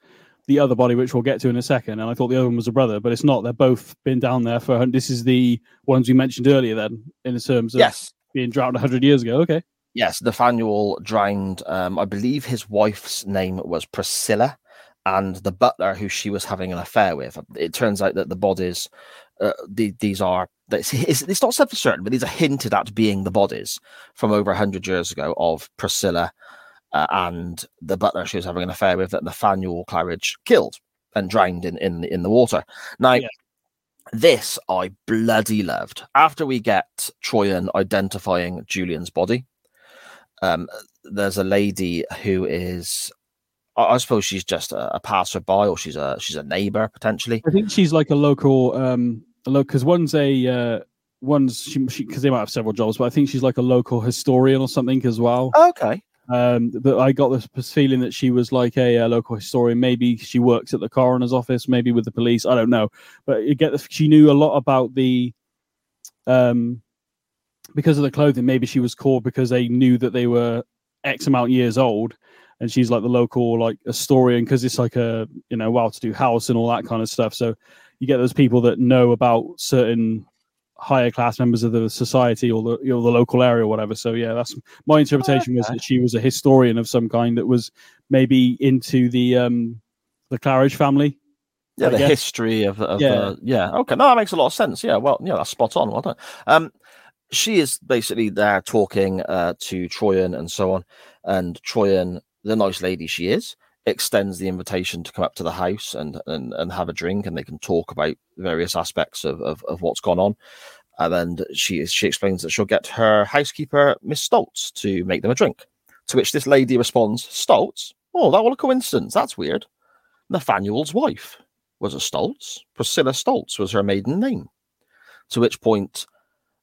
the other body, which we'll get to in a second. And I thought the other one was a brother, but it's not. They're both been down there for. This is the ones we mentioned earlier, then, in terms of Yes. being drowned hundred years ago. Okay, Yes, Nathaniel drowned. Um, I believe his wife's name was Priscilla, and the butler who she was having an affair with. It turns out that the bodies, uh, the, these are. It's, it's, not said for certain, but these are hinted at being the bodies from over hundred years ago of Priscilla uh, and the butler she was having an affair with that Nathaniel Claridge killed and drowned in in, in the water. Now. Yeah. This I bloody loved. After we get Troian identifying Julian's body, um, there's a lady who is, I, I suppose she's just a, a passerby or she's a she's a neighbor potentially. I think she's like a local, um, a local because one's a uh, one's she because they might have several jobs, but I think she's like a local historian or something as well. Okay, Um, but I got this feeling that she was like a, uh local historian. Maybe she works at the coroner's office, maybe with the police. I don't know. But you get the, she knew a lot about the, um, because of the clothing. Maybe she was called because they knew that they were X amount years old, and she's like the local like historian because it's like a you know well-to-do house and all that kind of stuff. So you get those people that know about certain higher class members of the society or the you know, the local area or whatever. So yeah, that's my interpretation was Okay. that she was a historian of some kind that was maybe into the um the Claridge family. yeah, I the guess. history of, of Yeah. yeah, yeah. Okay, no, that makes a lot of sense. Yeah, well, yeah, that's spot on. Well done. Um, she is basically there talking uh, to Troian and so on, and Troian, the nice lady she is, extends the invitation to come up to the house and and, and have a drink, and they can talk about various aspects of, of, of what's gone on. And then she she explains that she'll get her housekeeper, Miss Stoltz, to make them a drink. To which this lady responds, "Stoltz? Oh, that what a coincidence. That's weird. Nathaniel's wife was a Stoltz. Priscilla Stoltz was her maiden name." To which point,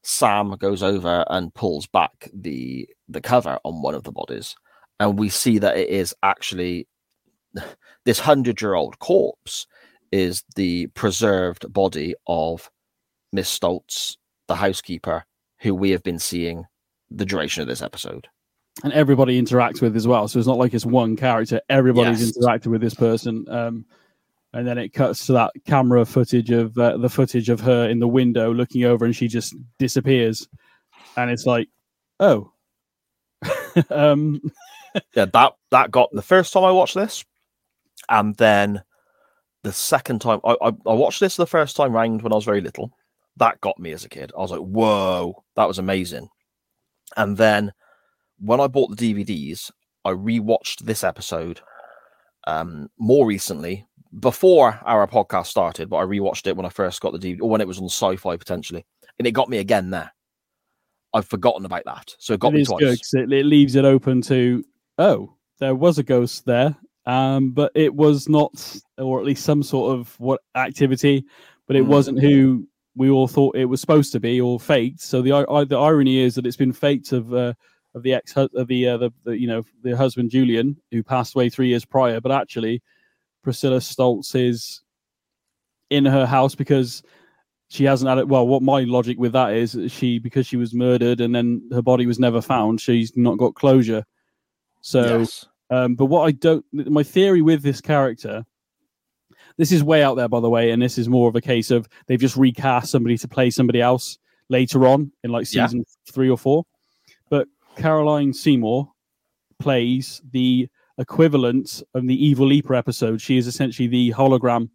Sam goes over and pulls back the the cover on one of the bodies, and we see that it is actually this hundred year old corpse is the preserved body of Miss Stoltz, the housekeeper, who we have been seeing the duration of this episode. and everybody interacts with as well. So it's not like it's one character; everybody's Yes. interacting with this person. Um, and then it cuts to that camera footage of uh, the footage of her in the window looking over, and she just disappears. And it's like, oh, um, yeah, that that got the first time I watched this, and then the second time I, I, I watched this the first time round when I was very little. That got me as a kid. I was like, "Whoa, that was amazing!" And then when I bought the DVDs, I rewatched this episode um, more recently before our podcast started, but I rewatched it when I first got the DVD or when it was on Sci-Fi potentially, and it got me again there. I've forgotten about that, so it got it me twice. good it leaves it open to, oh, there was a ghost there, um, but it was not, or at least some sort of what activity, but it Mm. wasn't who we all thought it was supposed to be or faked. So the i- the irony is that it's been faked of uh, of the ex of the, uh, the the you know the husband Julian who passed away three years prior, but actually Priscilla Stoltz is in her house because she hasn't had it. Well, what my logic with that is she because she was murdered and then her body was never found, she's not got closure. So, Yes. Um, but what I don't, my theory with this character, this is way out there, by the way, and this is more of a case of they've just recast somebody to play somebody else later on in like Yeah. season three or four. But Carolyn Seymour plays the equivalent of the Evil Leaper episode. She is essentially the hologram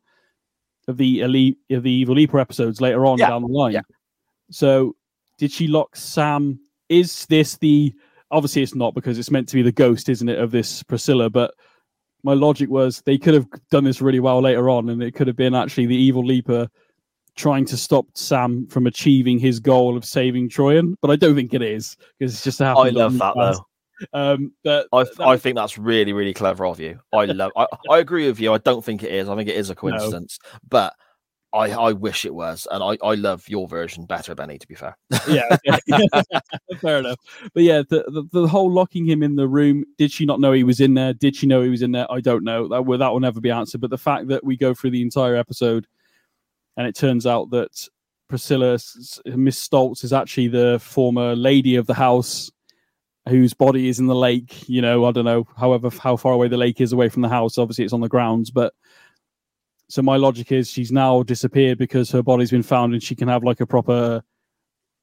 of the elite of the Evil Leaper episodes later on Yeah, down the line. yeah. So, did she lock Sam? Is this the obviously it's not because it's meant to be the ghost, isn't it, of this Priscilla? But my logic was they could have done this really well later on, and it could have been actually the evil leaper trying to stop Sam from achieving his goal of saving Troian. But I don't think it is because it's just I love that past. though. Um, but I, that I think that's really, really clever of you. I love. I, I agree with you. I don't think it is. I think it is a coincidence. But I, I wish it was, and I, I love your version better, Benny. To be fair, yeah, fair enough. But yeah, the, the, the whole locking him in the room. Did she not know he was in there? Did she know he was in there? I don't know. That will that will never be answered. But the fact that we go through the entire episode, and it turns out that Priscilla Miss Stoltz is actually the former lady of the house whose body is in the lake. You know, I don't know, however how far away the lake is away from the house. Obviously, it's on the grounds, but so my logic is she's now disappeared because her body's been found and she can have like a proper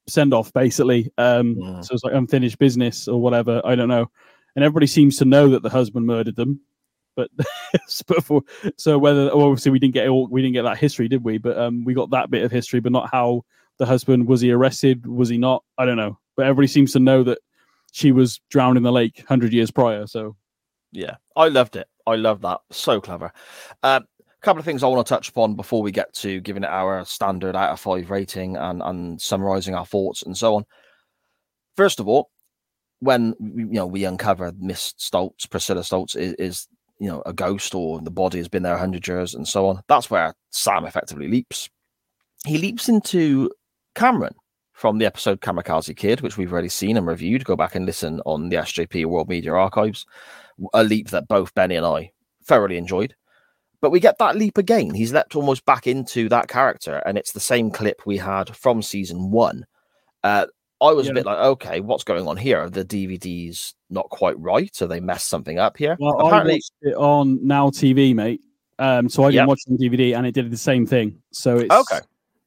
send off, basically. Um, yeah. So it's like unfinished business or whatever. I don't know. And everybody seems to know that the husband murdered them. But, so whether obviously we didn't get all, we didn't get that history, did we? But um, we got that bit of history, but not how the husband was he arrested? Was he not? I don't know. But everybody seems to know that she was drowned in the lake hundred years prior. So yeah, I loved it. I love that. So clever. Um, couple of things I want to touch upon before we get to giving it our standard out of five rating and, and summarizing our thoughts and so on. First of all, when you know we uncover Miss Stoltz, Priscilla Stoltz is, is you know a ghost or the body has been there hundred years and so on. That's where Sam effectively leaps. He leaps into Cameron from the episode Kamikaze Kid, which we've already seen and reviewed. Go back and listen on the SJP World Media Archives. A leap that both Benny and I thoroughly enjoyed. But we get that leap again. He's leapt almost back into that character, and it's the same clip we had from season one. Uh, I was yeah. a bit like, okay, what's going on here? Are the DVDs not quite right? Are they messed something up here? Well, Apparently... I watched it on Now TV, mate. Um, so I didn't yep. watch the DVD, and it did the same thing. So it's okay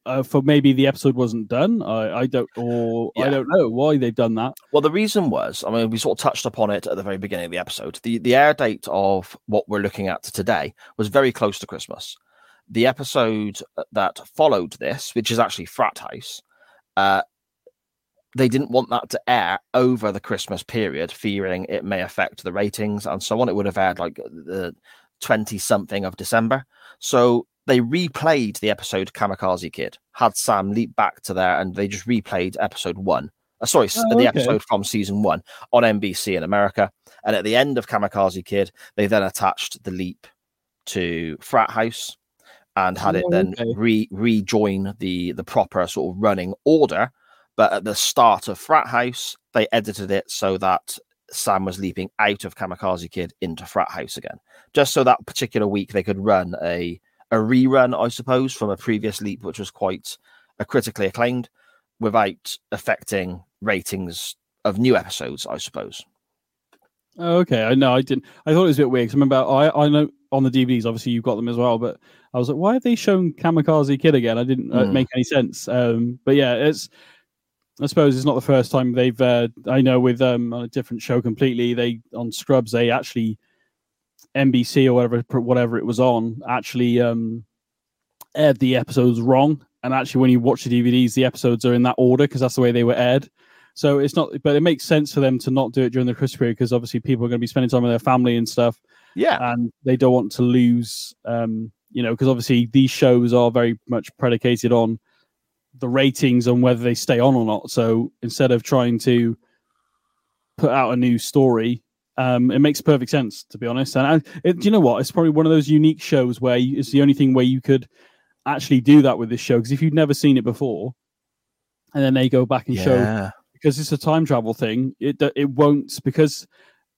uh, for maybe the episode wasn't done. I, I don't, or yeah. I don't know why they've done that. Well, the reason was, I mean, we sort of touched upon it at the very beginning of the episode. The the air date of what we're looking at today was very close to Christmas. The episode uh, that followed this, which is actually Frat House, uh, they didn't want that to air over the Christmas period, fearing it may affect the ratings and so on. It would have aired like the 20 something of December. So they replayed the episode Kamikaze Kid, had Sam leap back to there, and they just replayed episode one. Uh, sorry, oh, the okay. episode from season one on NBC in America. And at the end of Kamikaze Kid, they then attached the leap to Frat House and had oh, it then okay. re rejoin the the proper sort of running order. But at the start of Frat House, they edited it so that Sam was leaping out of Kamikaze Kid into Frat House again, just so that particular week they could run a a rerun, I suppose, from a previous leap, which was quite a critically acclaimed, without affecting ratings of new episodes, I suppose. Oh, okay, I know I didn't. I thought it was a bit weird. Cause I remember, I I know on the DVDs, obviously you've got them as well, but I was like, why have they shown Kamikaze Kid again? I didn't uh, mm. make any sense. Um, but yeah, it's. I suppose it's not the first time they've. Uh, I know with um on a different show completely. They on Scrubs they actually NBC or whatever whatever it was on actually um, aired the episodes wrong. And actually, when you watch the DVDs, the episodes are in that order because that's the way they were aired. So it's not, but it makes sense for them to not do it during the Christmas period because obviously people are going to be spending time with their family and stuff. Yeah, and they don't want to lose, um, you know, because obviously these shows are very much predicated on the ratings and whether they stay on or not. So instead of trying to put out a new story, um, it makes perfect sense to be honest. And I, it, do you know what? It's probably one of those unique shows where you, it's the only thing where you could actually do that with this show because if you've never seen it before, and then they go back and yeah. show because it's a time travel thing, it it won't because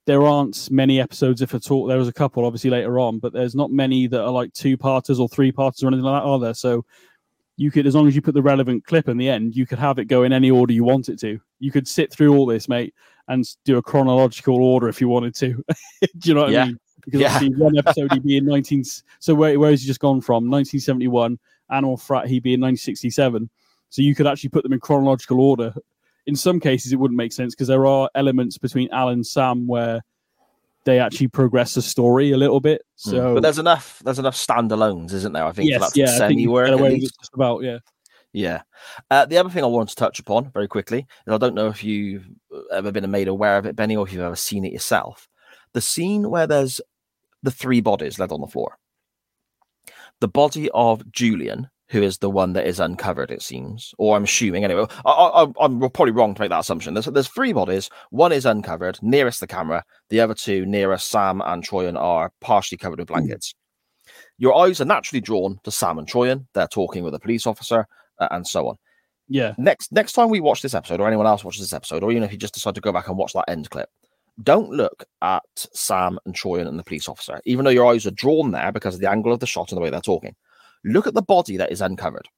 there aren't many episodes if at all. There was a couple obviously later on, but there's not many that are like two parters or three parters or anything like that, are there? So you could, as long as you put the relevant clip in the end, you could have it go in any order you want it to. You could sit through all this, mate, and do a chronological order if you wanted to. do you know what yeah. I mean? Because yeah. one episode he'd be in 19. So where, where has he just gone from? 1971, Animal Frat, he'd be in 1967. So you could actually put them in chronological order. In some cases, it wouldn't make sense because there are elements between Alan and Sam where they actually progress the story a little bit. Hmm. So, but there's enough. There's enough standalones, isn't there? I think yes, for yeah, semi work. Just about yeah. Yeah. Uh, the other thing I wanted to touch upon very quickly is I don't know if you've ever been made aware of it, Benny, or if you've ever seen it yourself. The scene where there's the three bodies laid on the floor. The body of Julian, who is the one that is uncovered, it seems, or I'm assuming anyway. I, am probably wrong to make that assumption. There's, there's three bodies. One is uncovered, nearest the camera. The other two, nearest Sam and Troian, are partially covered with hmm. blankets. your eyes are naturally drawn to Sam and Troian. They're talking with a police officer uh, and so on. Yeah. Next next time we watch this episode, or anyone else watches this episode, or even if you just decide to go back and watch that end clip, don't look at Sam and Troian and the police officer, even though your eyes are drawn there because of the angle of the shot and the way they're talking. Look at the body that is uncovered.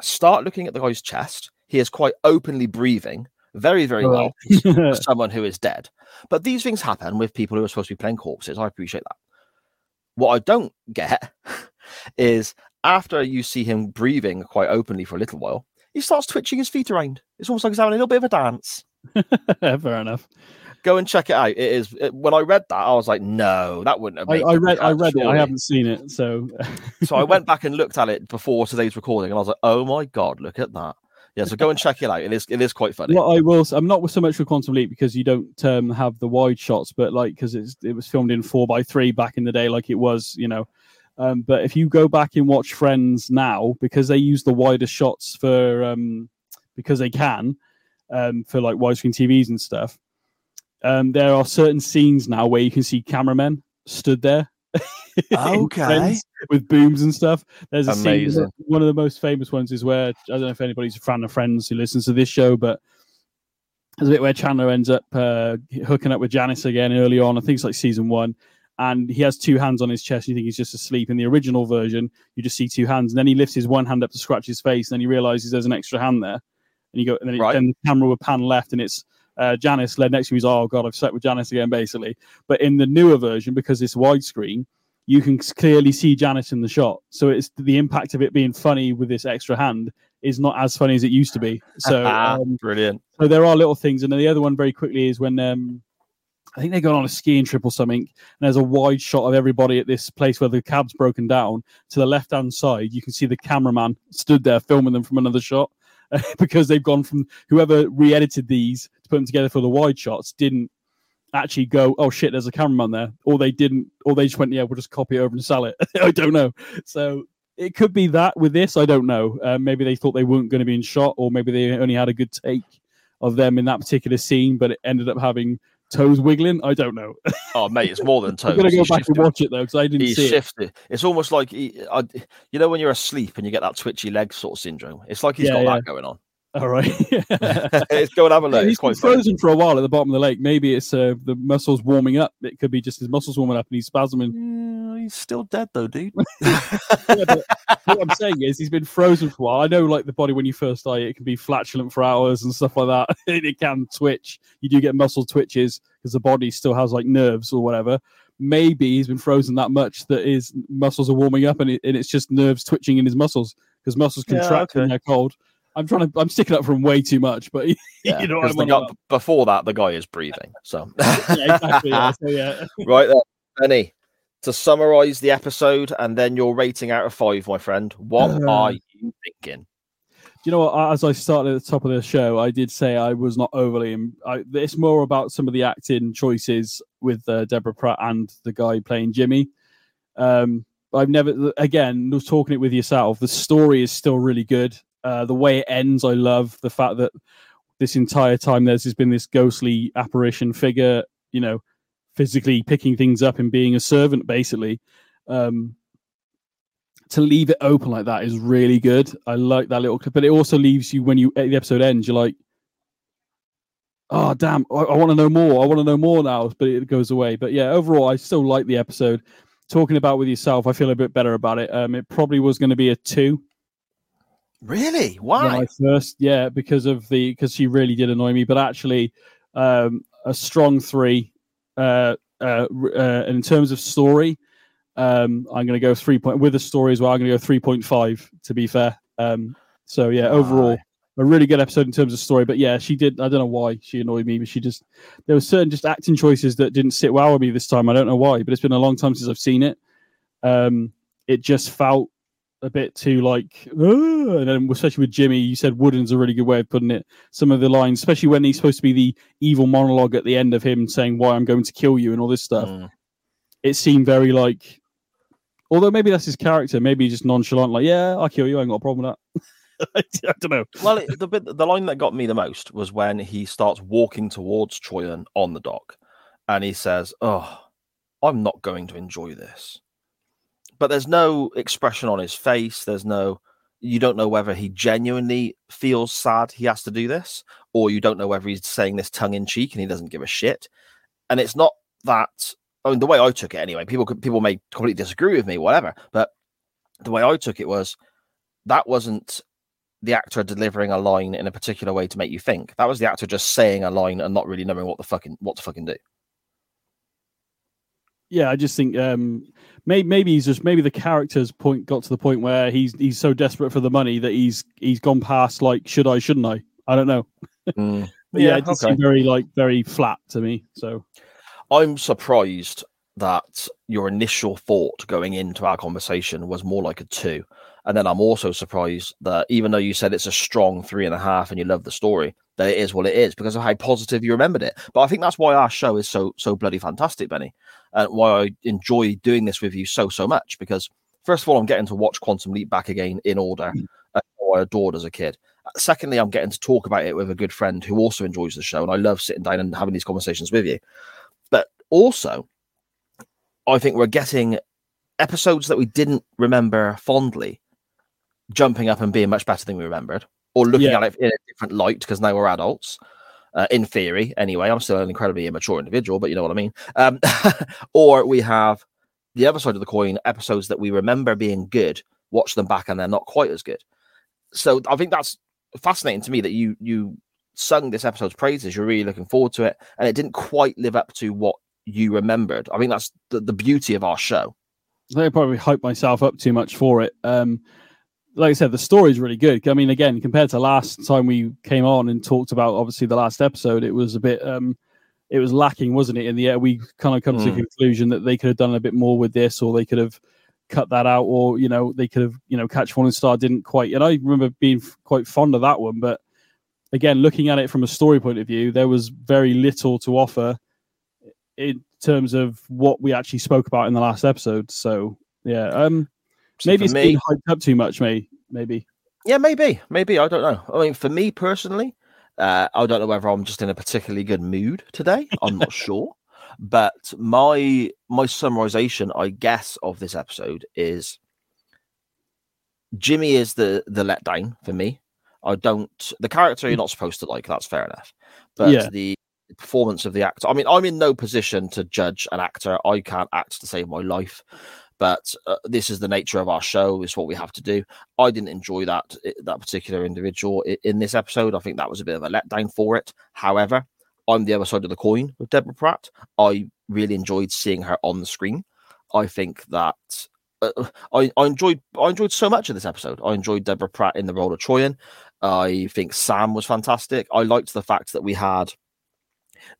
Start looking at the guy's chest. He is quite openly breathing, very, very well oh, for someone who is dead. But these things happen with people who are supposed to be playing corpses. I appreciate that. What I don't get is after you see him breathing quite openly for a little while, he starts twitching his feet around. It's almost like he's having a little bit of a dance. Fair enough. Go and check it out. It is it, when I read that, I was like, no, that wouldn't have. I, I read. I read it. I haven't seen it, so so I went back and looked at it before today's recording, and I was like, oh my god, look at that. Yeah, so go and check it out. It is it is quite funny. What I will, I'm not so much for Quantum Leap because you don't um, have the wide shots, but like because it's it was filmed in four by three back in the day, like it was, you know. Um, but if you go back and watch Friends now, because they use the wider shots for um, because they can um, for like widescreen TVs and stuff. Um, there are certain scenes now where you can see cameramen stood there. Okay. With booms and stuff. There's a scene, one of the most famous ones is where I don't know if anybody's a fan of Friends who listens to this show, but there's a bit where Chandler ends up uh, hooking up with Janice again early on. I think it's like season one. And he has two hands on his chest. You think he's just asleep. In the original version, you just see two hands, and then he lifts his one hand up to scratch his face, and then he realizes there's an extra hand there. And you go, and then, it, Right. then the camera would pan left, and it's uh, Janice led next to. He's, oh god, I've slept with Janice again, basically. But in the newer version, because it's widescreen, you can clearly see Janice in the shot. So it's the impact of it being funny with this extra hand is not as funny as it used to be. So, um, Brilliant. so there are little things. And then the other one very quickly is when um, I think they go on a skiing trip or something, and there's a wide shot of everybody at this place where the cab's broken down. To the left hand side, you can see the cameraman stood there filming them from another shot. because they've gone from whoever re-edited these to put them together for the wide shots didn't actually go, oh shit, there's a cameraman there, or they didn't, or they just went, yeah, we'll just copy it over and sell it. I don't know. So it could be that with this, I don't know. Uh, maybe they thought they weren't going to be in shot, or maybe they only had a good take of them in that particular scene, but it ended up having toes wiggling. I don't know. Oh, mate, it's more than toes. I'm going to go He's back and watch it though because I didn't He's see it. shifted. It's almost like he, I, you know when you're asleep and you get that twitchy leg sort of syndrome. It's like he's Yeah, got yeah. that going on. All right. it's go and have a look. Yeah, it's he's been quite funny. frozen for a while at the bottom of the lake. Maybe it's uh, the muscles warming up. It could be just his muscles warming up and he's spasming. Yeah, he's still dead though, dude. Yeah, what I'm saying is he's been frozen for a while. I know, like the body when you first die, it can be flatulent for hours and stuff like that. it can twitch. You do get muscle twitches because the body still has like nerves or whatever. Maybe he's been frozen that much that his muscles are warming up and, it, and it's just nerves twitching in his muscles because muscles Yeah, contract when they're cold. I'm trying to. I'm sticking up for him way too much, but Yeah, you know what the guy- before that, the guy is breathing. So yeah, exactly. Yeah, so yeah. right there, Benny. To summarize the episode and then your rating out of five, my friend. What Uh, are you thinking? You know what? As I started at the top of the show, I did say I was not overly. I, it's more about some of the acting choices with uh, Deborah Pratt and the guy playing Jimmy. Um, I've never, again, was talking it with yourself. The story is still really good. Uh, the way it ends, I love the fact that this entire time there's been this ghostly apparition figure, you know, physically picking things up and being a servant, basically. Um, to leave it open like that is really good. I like that little clip, but it also leaves you when you the episode ends, you're like, oh damn, I, I want to know more. I want to know more now, but it goes away. But yeah, overall, I still like the episode. Talking about with yourself, I feel a bit better about it. Um, it probably was going to be a two Really? Why? I first, yeah, because of the because she really did annoy me. But actually, um, a strong three. Uh, uh, uh, in terms of story, um, I'm going to go three point with the story as well. I'm going to go three point five. To be fair, um, so yeah, overall, a really good episode in terms of story. But yeah, she did. I don't know why she annoyed me, but she just there were certain just acting choices that didn't sit well with me this time. I don't know why, but it's been a long time since I've seen it. Um, it just felt a bit too like, and then especially with Jimmy, you said wooden's a really good way of putting it. Some of the lines, especially when he's supposed to be the evil monologue at the end of him saying why I'm going to kill you and all this stuff, Mm. it seemed very like. Although maybe that's his character, maybe he's just nonchalant, like yeah, I'll kill you, I ain't got a problem with that. I don't know. Well, it, the bit, the line that got me the most was when he starts walking towards Troian on the dock, and he says, "Oh, I'm not going to enjoy this." But there's no expression on his face. There's no, you don't know whether he genuinely feels sad he has to do this, or you don't know whether he's saying this tongue in cheek and he doesn't give a shit. And it's not that. I mean, the way I took it anyway. People could, people may completely disagree with me, whatever. But the way I took it was that wasn't the actor delivering a line in a particular way to make you think. That was the actor just saying a line and not really knowing what the fucking what to fucking do. Yeah, I just think um, maybe maybe he's just maybe the character's point got to the point where he's he's so desperate for the money that he's he's gone past like should I shouldn't I I don't know. Mm. But yeah, Yeah, it just okay. seemed very like very flat to me. So I'm surprised that your initial thought going into our conversation was more like a two. And then I'm also surprised that even though you said it's a strong three and a half and you love the story, that it is what it is because of how positive you remembered it. But I think that's why our show is so so bloody fantastic, Benny, and why I enjoy doing this with you so so much. Because first of all, I'm getting to watch Quantum Leap back again in order, uh, I adored as a kid. Secondly, I'm getting to talk about it with a good friend who also enjoys the show, and I love sitting down and having these conversations with you. But also, I think we're getting episodes that we didn't remember fondly jumping up and being much better than we remembered, or looking Yeah. at it in a different light because now we're adults. Uh, in theory, anyway, I'm still an incredibly immature individual, but you know what I mean. Um, or we have the other side of the coin episodes that we remember being good, watch them back and they're not quite as good. So I think that's fascinating to me that you you sung this episode's praises. You're really looking forward to it, and it didn't quite live up to what you remembered. I think that's the, the beauty of our show. I probably hyped myself up too much for it. Um, like I said, the story is really good. I mean, again, compared to last time we came on and talked about obviously the last episode, it was a bit um it was lacking, wasn't it? In the air, we kind of come to the Mm. conclusion that they could have done a bit more with this, or they could have cut that out, or you know, they could have, you know, catch falling star didn't quite. And I remember being f- quite fond of that one, but again, looking at it from a story point of view, there was very little to offer in terms of what we actually spoke about in the last episode. So yeah, um, See, maybe it's me, been hyped up too much. Maybe, maybe. yeah, maybe, maybe I don't know. I mean, for me personally, uh, I don't know whether I'm just in a particularly good mood today. I'm not sure, but my my summarization, I guess, of this episode is Jimmy is the the letdown for me. I don't the character you're not supposed to like. That's fair enough, but Yeah. the performance of the actor. I mean, I'm in no position to judge an actor. I can't act to save my life, but uh, this is the nature of our show. It's what we have to do. I didn't enjoy that that particular individual i- in this episode. I think that was a bit of a letdown for it. However, I'm the other side of the coin with Deborah Pratt. I really enjoyed seeing her on the screen. I think that uh, I, I enjoyed I enjoyed so much of this episode. I enjoyed Deborah Pratt in the role of Troian. I think Sam was fantastic. I liked the fact that we had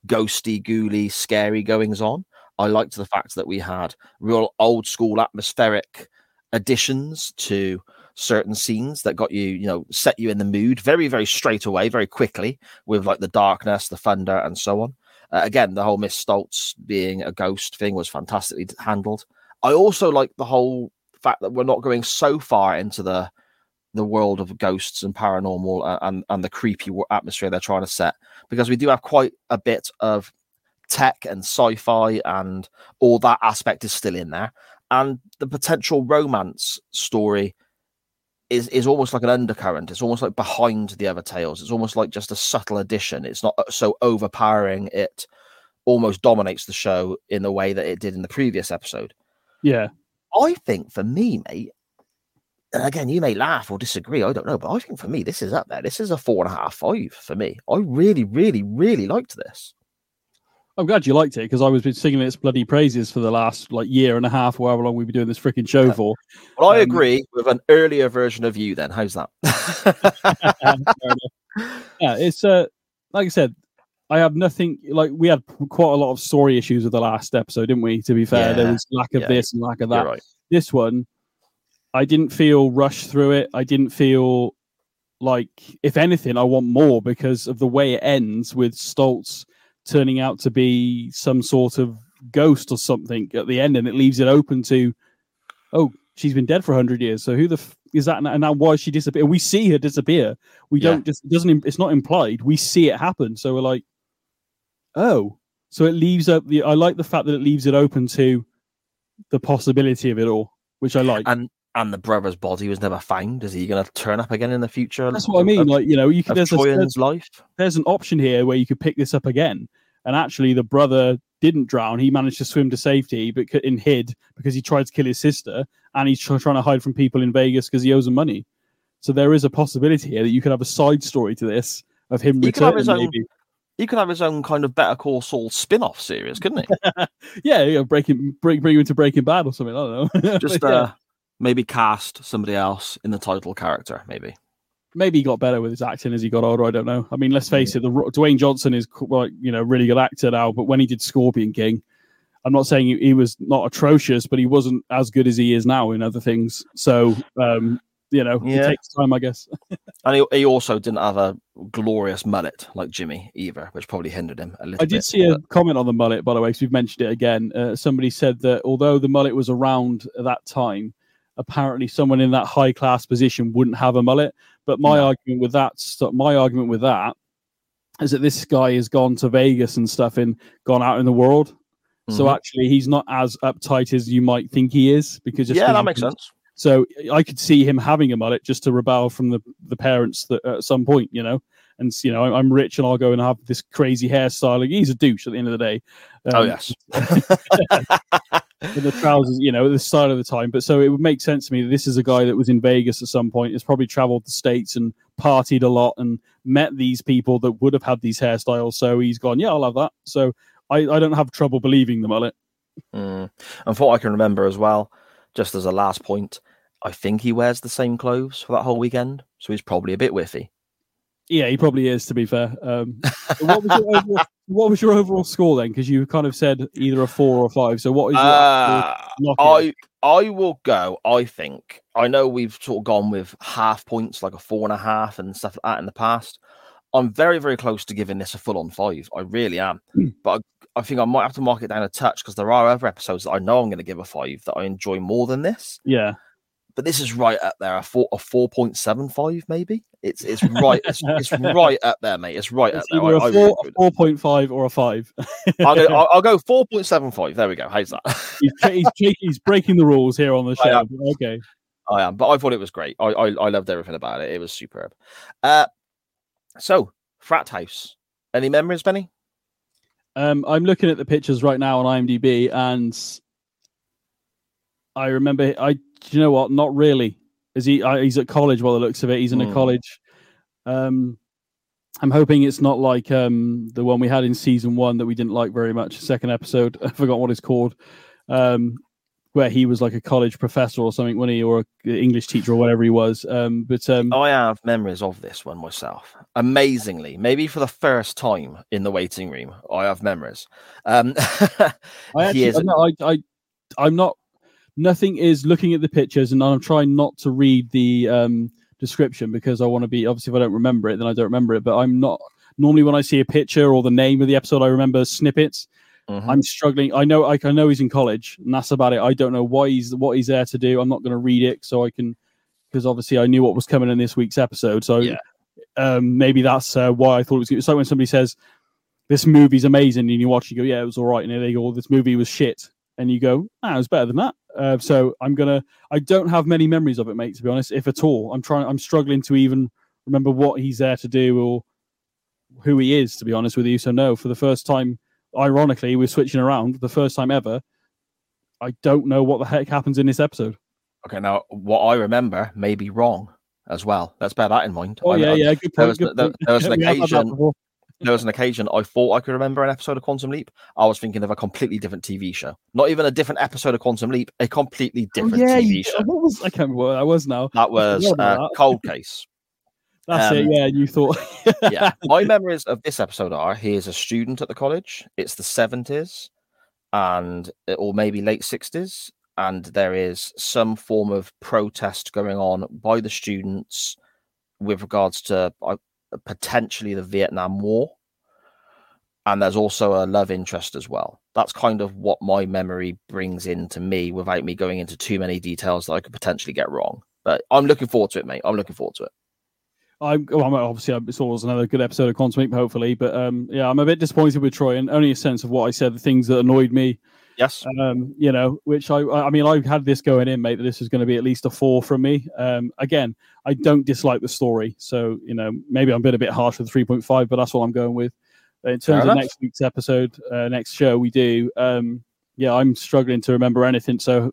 ghosty, ghouly, scary goings on. I liked the fact that we had real old school atmospheric additions to certain scenes that got you, you know, set you in the mood very, very straight away, very quickly with like the darkness, the thunder, and so on. Uh, again, the whole Miss Stoltz being a ghost thing was fantastically handled. I also like the whole fact that we're not going so far into the the world of ghosts and paranormal and, and, and the creepy atmosphere they're trying to set because we do have quite a bit of tech and sci-fi and all that aspect is still in there. And the potential romance story is is almost like an undercurrent. It's almost like behind the other tales. It's almost like just a subtle addition. It's not uh, so overpowering. It almost dominates the show in the way that it did in the previous episode. Yeah, I think for me, mate, and again, you may laugh or disagree, I don't know, but I think for me, this is up there. This is a four and a half, five for me. I really, really, really liked this. I'm glad you liked it because I was been singing its bloody praises for the last like year and a half, or however long we've been doing this freaking show Yeah. for. Well, I Um, agree with an earlier version of you then. How's that? Yeah, it's uh, like I said, I have nothing like we had quite a lot of story issues with the last episode, didn't we? To be fair, there was lack of Yeah. this and lack of that. right. This one, I didn't feel rushed through it. I didn't feel like, if anything, I want more because of the way it ends with Stoltz turning out to be some sort of ghost or something at the end, and it leaves it open to, oh, she's been dead for hundred years. So who the f- is that? And now why she disappear? We see her disappear. We Yeah. don't just it doesn't. It's not implied. We see it happen. So we're like, oh, so it leaves up the. I like the fact that it leaves it open to the possibility of it all, which I like. And and the brother's body was never found. Is he going to turn up again in the future? That's what I mean. Of, like you know, you could there's, a, there's life. there's an option here where you could pick this up again. And actually, the brother didn't drown. He managed to swim to safety, but in hid because he tried to kill his sister, and he's tr- trying to hide from people in Vegas because he owes them money. So there is a possibility here that you could have a side story to this of him He returning. own- Maybe. He could have his own kind of Better Call Saul spin-off series, couldn't he? Yeah, yeah, breaking, bring, bring you into Breaking Bad or something. I don't know. Just Yeah. uh, maybe cast somebody else in the title character, maybe. maybe he got better with his acting as he got older. I don't know. I mean, let's face it, the Dwayne Johnson is like you know really good actor now, but when he did Scorpion King, I'm not saying he, he was not atrocious, but he wasn't as good as he is now in other things. So um, you know, Yeah. it takes time, I guess. And he, he also didn't have a glorious mullet like Jimmy either, which probably hindered him a little I bit. did see a comment on the mullet, by the way, because we've mentioned it again. Uh, somebody said that although the mullet was around at that time, apparently someone in that high class position wouldn't have a mullet. But my No. argument with that, my argument with that, is that this guy has gone to Vegas and stuff and gone out in the world. So Mhm. actually, he's not as uptight as you might think he is because yeah, that makes sense. So I could see him having a mullet just to rebel from the, the parents that at some point, you know, and you know, I'm rich and I'll go and have this crazy hairstyle. Like, he's a douche at the end of the day. oh Um, yes. with the trousers, you know, at the start of the time. But so it would make sense to me that this is a guy that was in Vegas at some point, has probably traveled the states and partied a lot and met these people that would have had these hairstyles. So he's gone, yeah, I'll have that. So I, I don't have trouble believing the mullet. Mm. And for what I can remember as well, just as a last point, I think he wears the same clothes for that whole weekend, so he's probably a bit whiffy. Yeah, he probably is. To be fair, um, what, was your overall, what was your overall score then? Because you kind of said either a four or a five. So what is your Uh, I I will go. I think I know we've sort of gone with half points, like a four and a half and stuff like that in the past. I'm very very close to giving this a full on five. I really am, Hmm. but I, I think I might have to mark it down a touch because there are other episodes that I know I'm going to give a five that I enjoy more than this. yeah, But this is right up there, a four a four point seven five maybe. It's it's right it's, it's right up there, mate. It's right it's up there. I- four, four point five or a five. I'll go, I'll, I'll go four point seven five. There we go. How's that? he's, he's, he's breaking the rules here on the show. Okay. I am, but I thought it was great. I, I I loved everything about it. It was superb. Uh, so frat house. Any memories, Benny? Um, I'm looking at the pictures right now on IMDb, and I remember. I, do you know what? Not really. Is he? Uh, he's at college. By the looks of it, he's in a Hmm. college. Um, I'm hoping it's not like um the one we had in season one that we didn't like very much. Second episode, I forgot what it's called. Um, where he was like a college professor or something, when he or a English teacher or whatever he was. Um, but um, I have memories of this one myself. Amazingly, maybe for the first time in the waiting room, I have memories. Um, I actually, is no, I, I, I'm not. Nothing is looking at the pictures, and I'm trying not to read the um, description because I want to be. Obviously, if I don't remember it, then I don't remember it. But I'm not normally when I see a picture or the name of the episode, I remember snippets. Mhm. I'm struggling. I know. I, I know he's in college, and that's about it. I don't know why he's what he's there to do. I'm not going to read it so I can because obviously I knew what was coming in this week's episode. So Yeah. um, maybe that's uh, why I thought it was. good. It's like when somebody says this movie's amazing, and you watch, you go, yeah, it was all right, and they go, this movie was shit, and you go, ah, it was better than that. Uh, so I'm gonna. I don't have many memories of it, mate. To be honest, if at all, I'm trying. I'm struggling to even remember what he's there to do or who he is. To be honest with you, so no. For the first time, ironically, we're switching around. The first time ever. I don't know what the heck happens in this episode. okay, now what I remember may be wrong as well. Let's bear that in mind. Oh I- yeah, I- yeah, good there was- good there- point. there was an We have had that occasion-. There was an occasion I thought I could remember an episode of Quantum Leap. I was thinking of a completely different TV show. Not even a different episode of Quantum Leap, a completely Oh, different yeah, TV you- show. What was I can't remember what that was now. That was uh, that. Cold Case. That's Um, it. Yeah, you thought. yeah. My memories of this episode are he is a student at the college. It's the 70s and or maybe late 60s. And there is some form of protest going on by the students with regards to uh, potentially the Vietnam War. And there's also a love interest as well. That's kind of what my memory brings into me without me going into too many details that I could potentially get wrong. But I'm looking forward to it, mate. I'm looking forward to it. I'm, obviously it's always another good episode of Quantum hopefully. But um, yeah, I'm a bit disappointed with Troy, and only a sense of what I said, the things that annoyed me. Yes. Um, you know, which I, I mean, I had this going in, mate, that this is going to be at least a four from me. Um, again, I don't dislike the story, so you know, maybe I'm being a bit harsh with three point five, but that's what I'm going with. In terms of next week's episode, uh, next show we do, um, yeah, I'm struggling to remember anything, so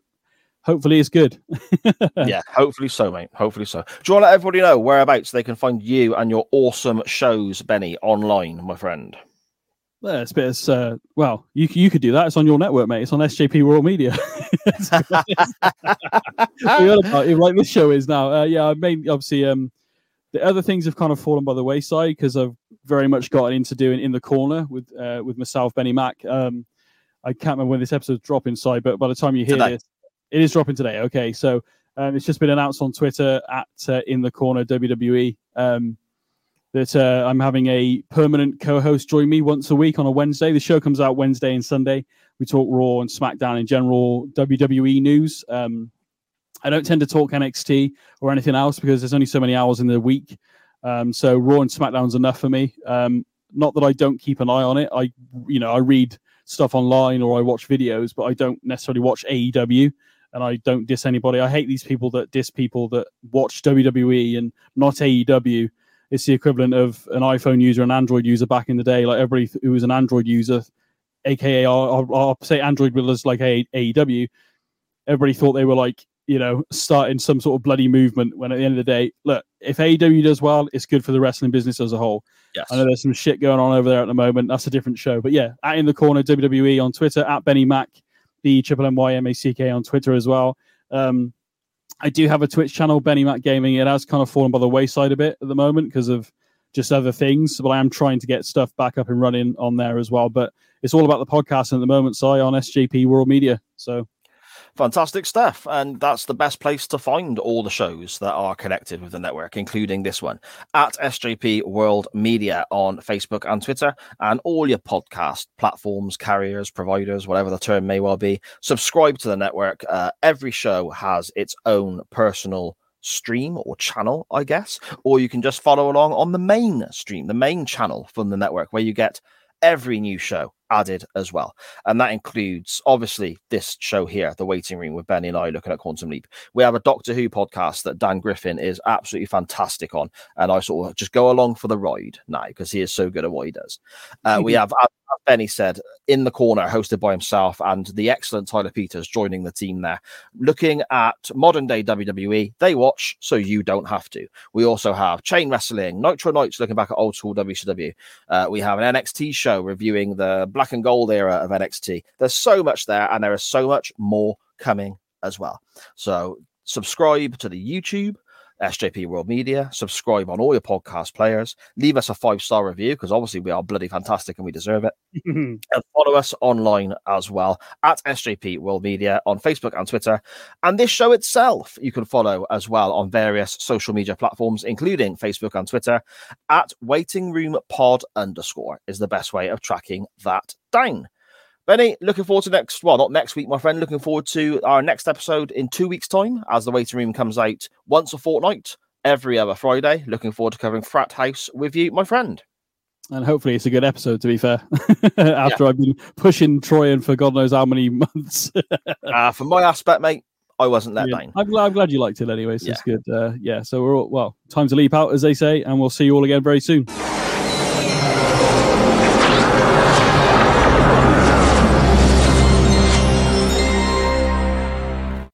hopefully it's good. yeah, hopefully so, mate. Hopefully so. Do you want to let everybody know whereabouts they can find you and your awesome shows, Benny, online, my friend? It's a bit. Uh, well, you you could do that. It's on your network, mate. It's on SJP World Media. like this show is now. Uh, yeah, I mean, obviously, um, the other things have kind of fallen by the wayside because I've very much gotten into doing in the corner with uh, with myself, Benny Mac. Um, I can't remember when this episode's dropping, side, but by the time you hear today. this, it is dropping today. Okay, so um, it's just been announced on Twitter at uh, in the corner WWE. Um, that uh, I'm having a permanent co-host join me once a week on a Wednesday. The show comes out Wednesday and Sunday. We talk Raw and SmackDown in general WWE news. Um, I don't tend to talk NXT or anything else because there's only so many hours in the week. Um, so Raw and SmackDown's enough for me. Um, not that I don't keep an eye on it. I, you know, I read stuff online or I watch videos, but I don't necessarily watch AEW. And I don't diss anybody. I hate these people that diss people that watch WWE and not AEW it's the equivalent of an iPhone user and Android user back in the day. Like everybody who was an Android user, aka I'll, I'll say Android was like AEW. Everybody thought they were like you know starting some sort of bloody movement. When at the end of the day, look, if AEW does well, it's good for the wrestling business as a whole. Yes. I know there's some shit going on over there at the moment. That's a different show. But yeah, at in the corner WWE on Twitter at Benny Mac, the triple N Y M A C K on Twitter as well. Um, I do have a Twitch channel, Benny Mac Gaming. It has kind of fallen by the wayside a bit at the moment because of just other things. But I am trying to get stuff back up and running on there as well. But it's all about the podcasting at the moment, so I on SJP World Media. So fantastic stuff. And that's the best place to find all the shows that are connected with the network, including this one at SJP World Media on Facebook and Twitter, and all your podcast platforms, carriers, providers, whatever the term may well be. Subscribe to the network. Uh, every show has its own personal stream or channel, I guess, or you can just follow along on the main stream, the main channel from the network, where you get every new show added as well. And that includes, obviously, this show here, The Waiting Room, with Benny and I looking at Quantum Leap. We have a Doctor Who podcast that Dan Griffin is absolutely fantastic on. And I sort of just go along for the ride now because he is so good at what he does. Uh, we have as Benny said, in the corner, hosted by himself, and the excellent Tyler Peters joining the team there, looking at modern day WWE. They watch, so you don't have to. We also have Chain Wrestling, Nitro Nights, looking back at old school WCW. Uh, we have an NXT show reviewing the black and gold era of NXT. There's so much there, and there is so much more coming as well. So subscribe to the YouTube SJP World Media. Subscribe on all your podcast players. Leave us a five star review because obviously we are bloody fantastic and we deserve it. and follow us online as well at SJP World Media on Facebook and Twitter. And this show itself, you can follow as well on various social media platforms, including Facebook and Twitter at Waiting Room Pod underscore is the best way of tracking that down. Benny, looking forward to next, well, not next week, my friend. Looking forward to our next episode in two weeks' time as the waiting room comes out once a fortnight, every other Friday. Looking forward to covering Frat House with you, my friend. And hopefully, it's a good episode, to be fair. After yeah. I've been pushing Troy for God knows how many months. uh, from my aspect, mate, I wasn't let yeah. down. I'm glad, I'm glad you liked it anyway. So yeah. it's good. Uh, yeah. So we're all, well, time to leap out, as they say, and we'll see you all again very soon.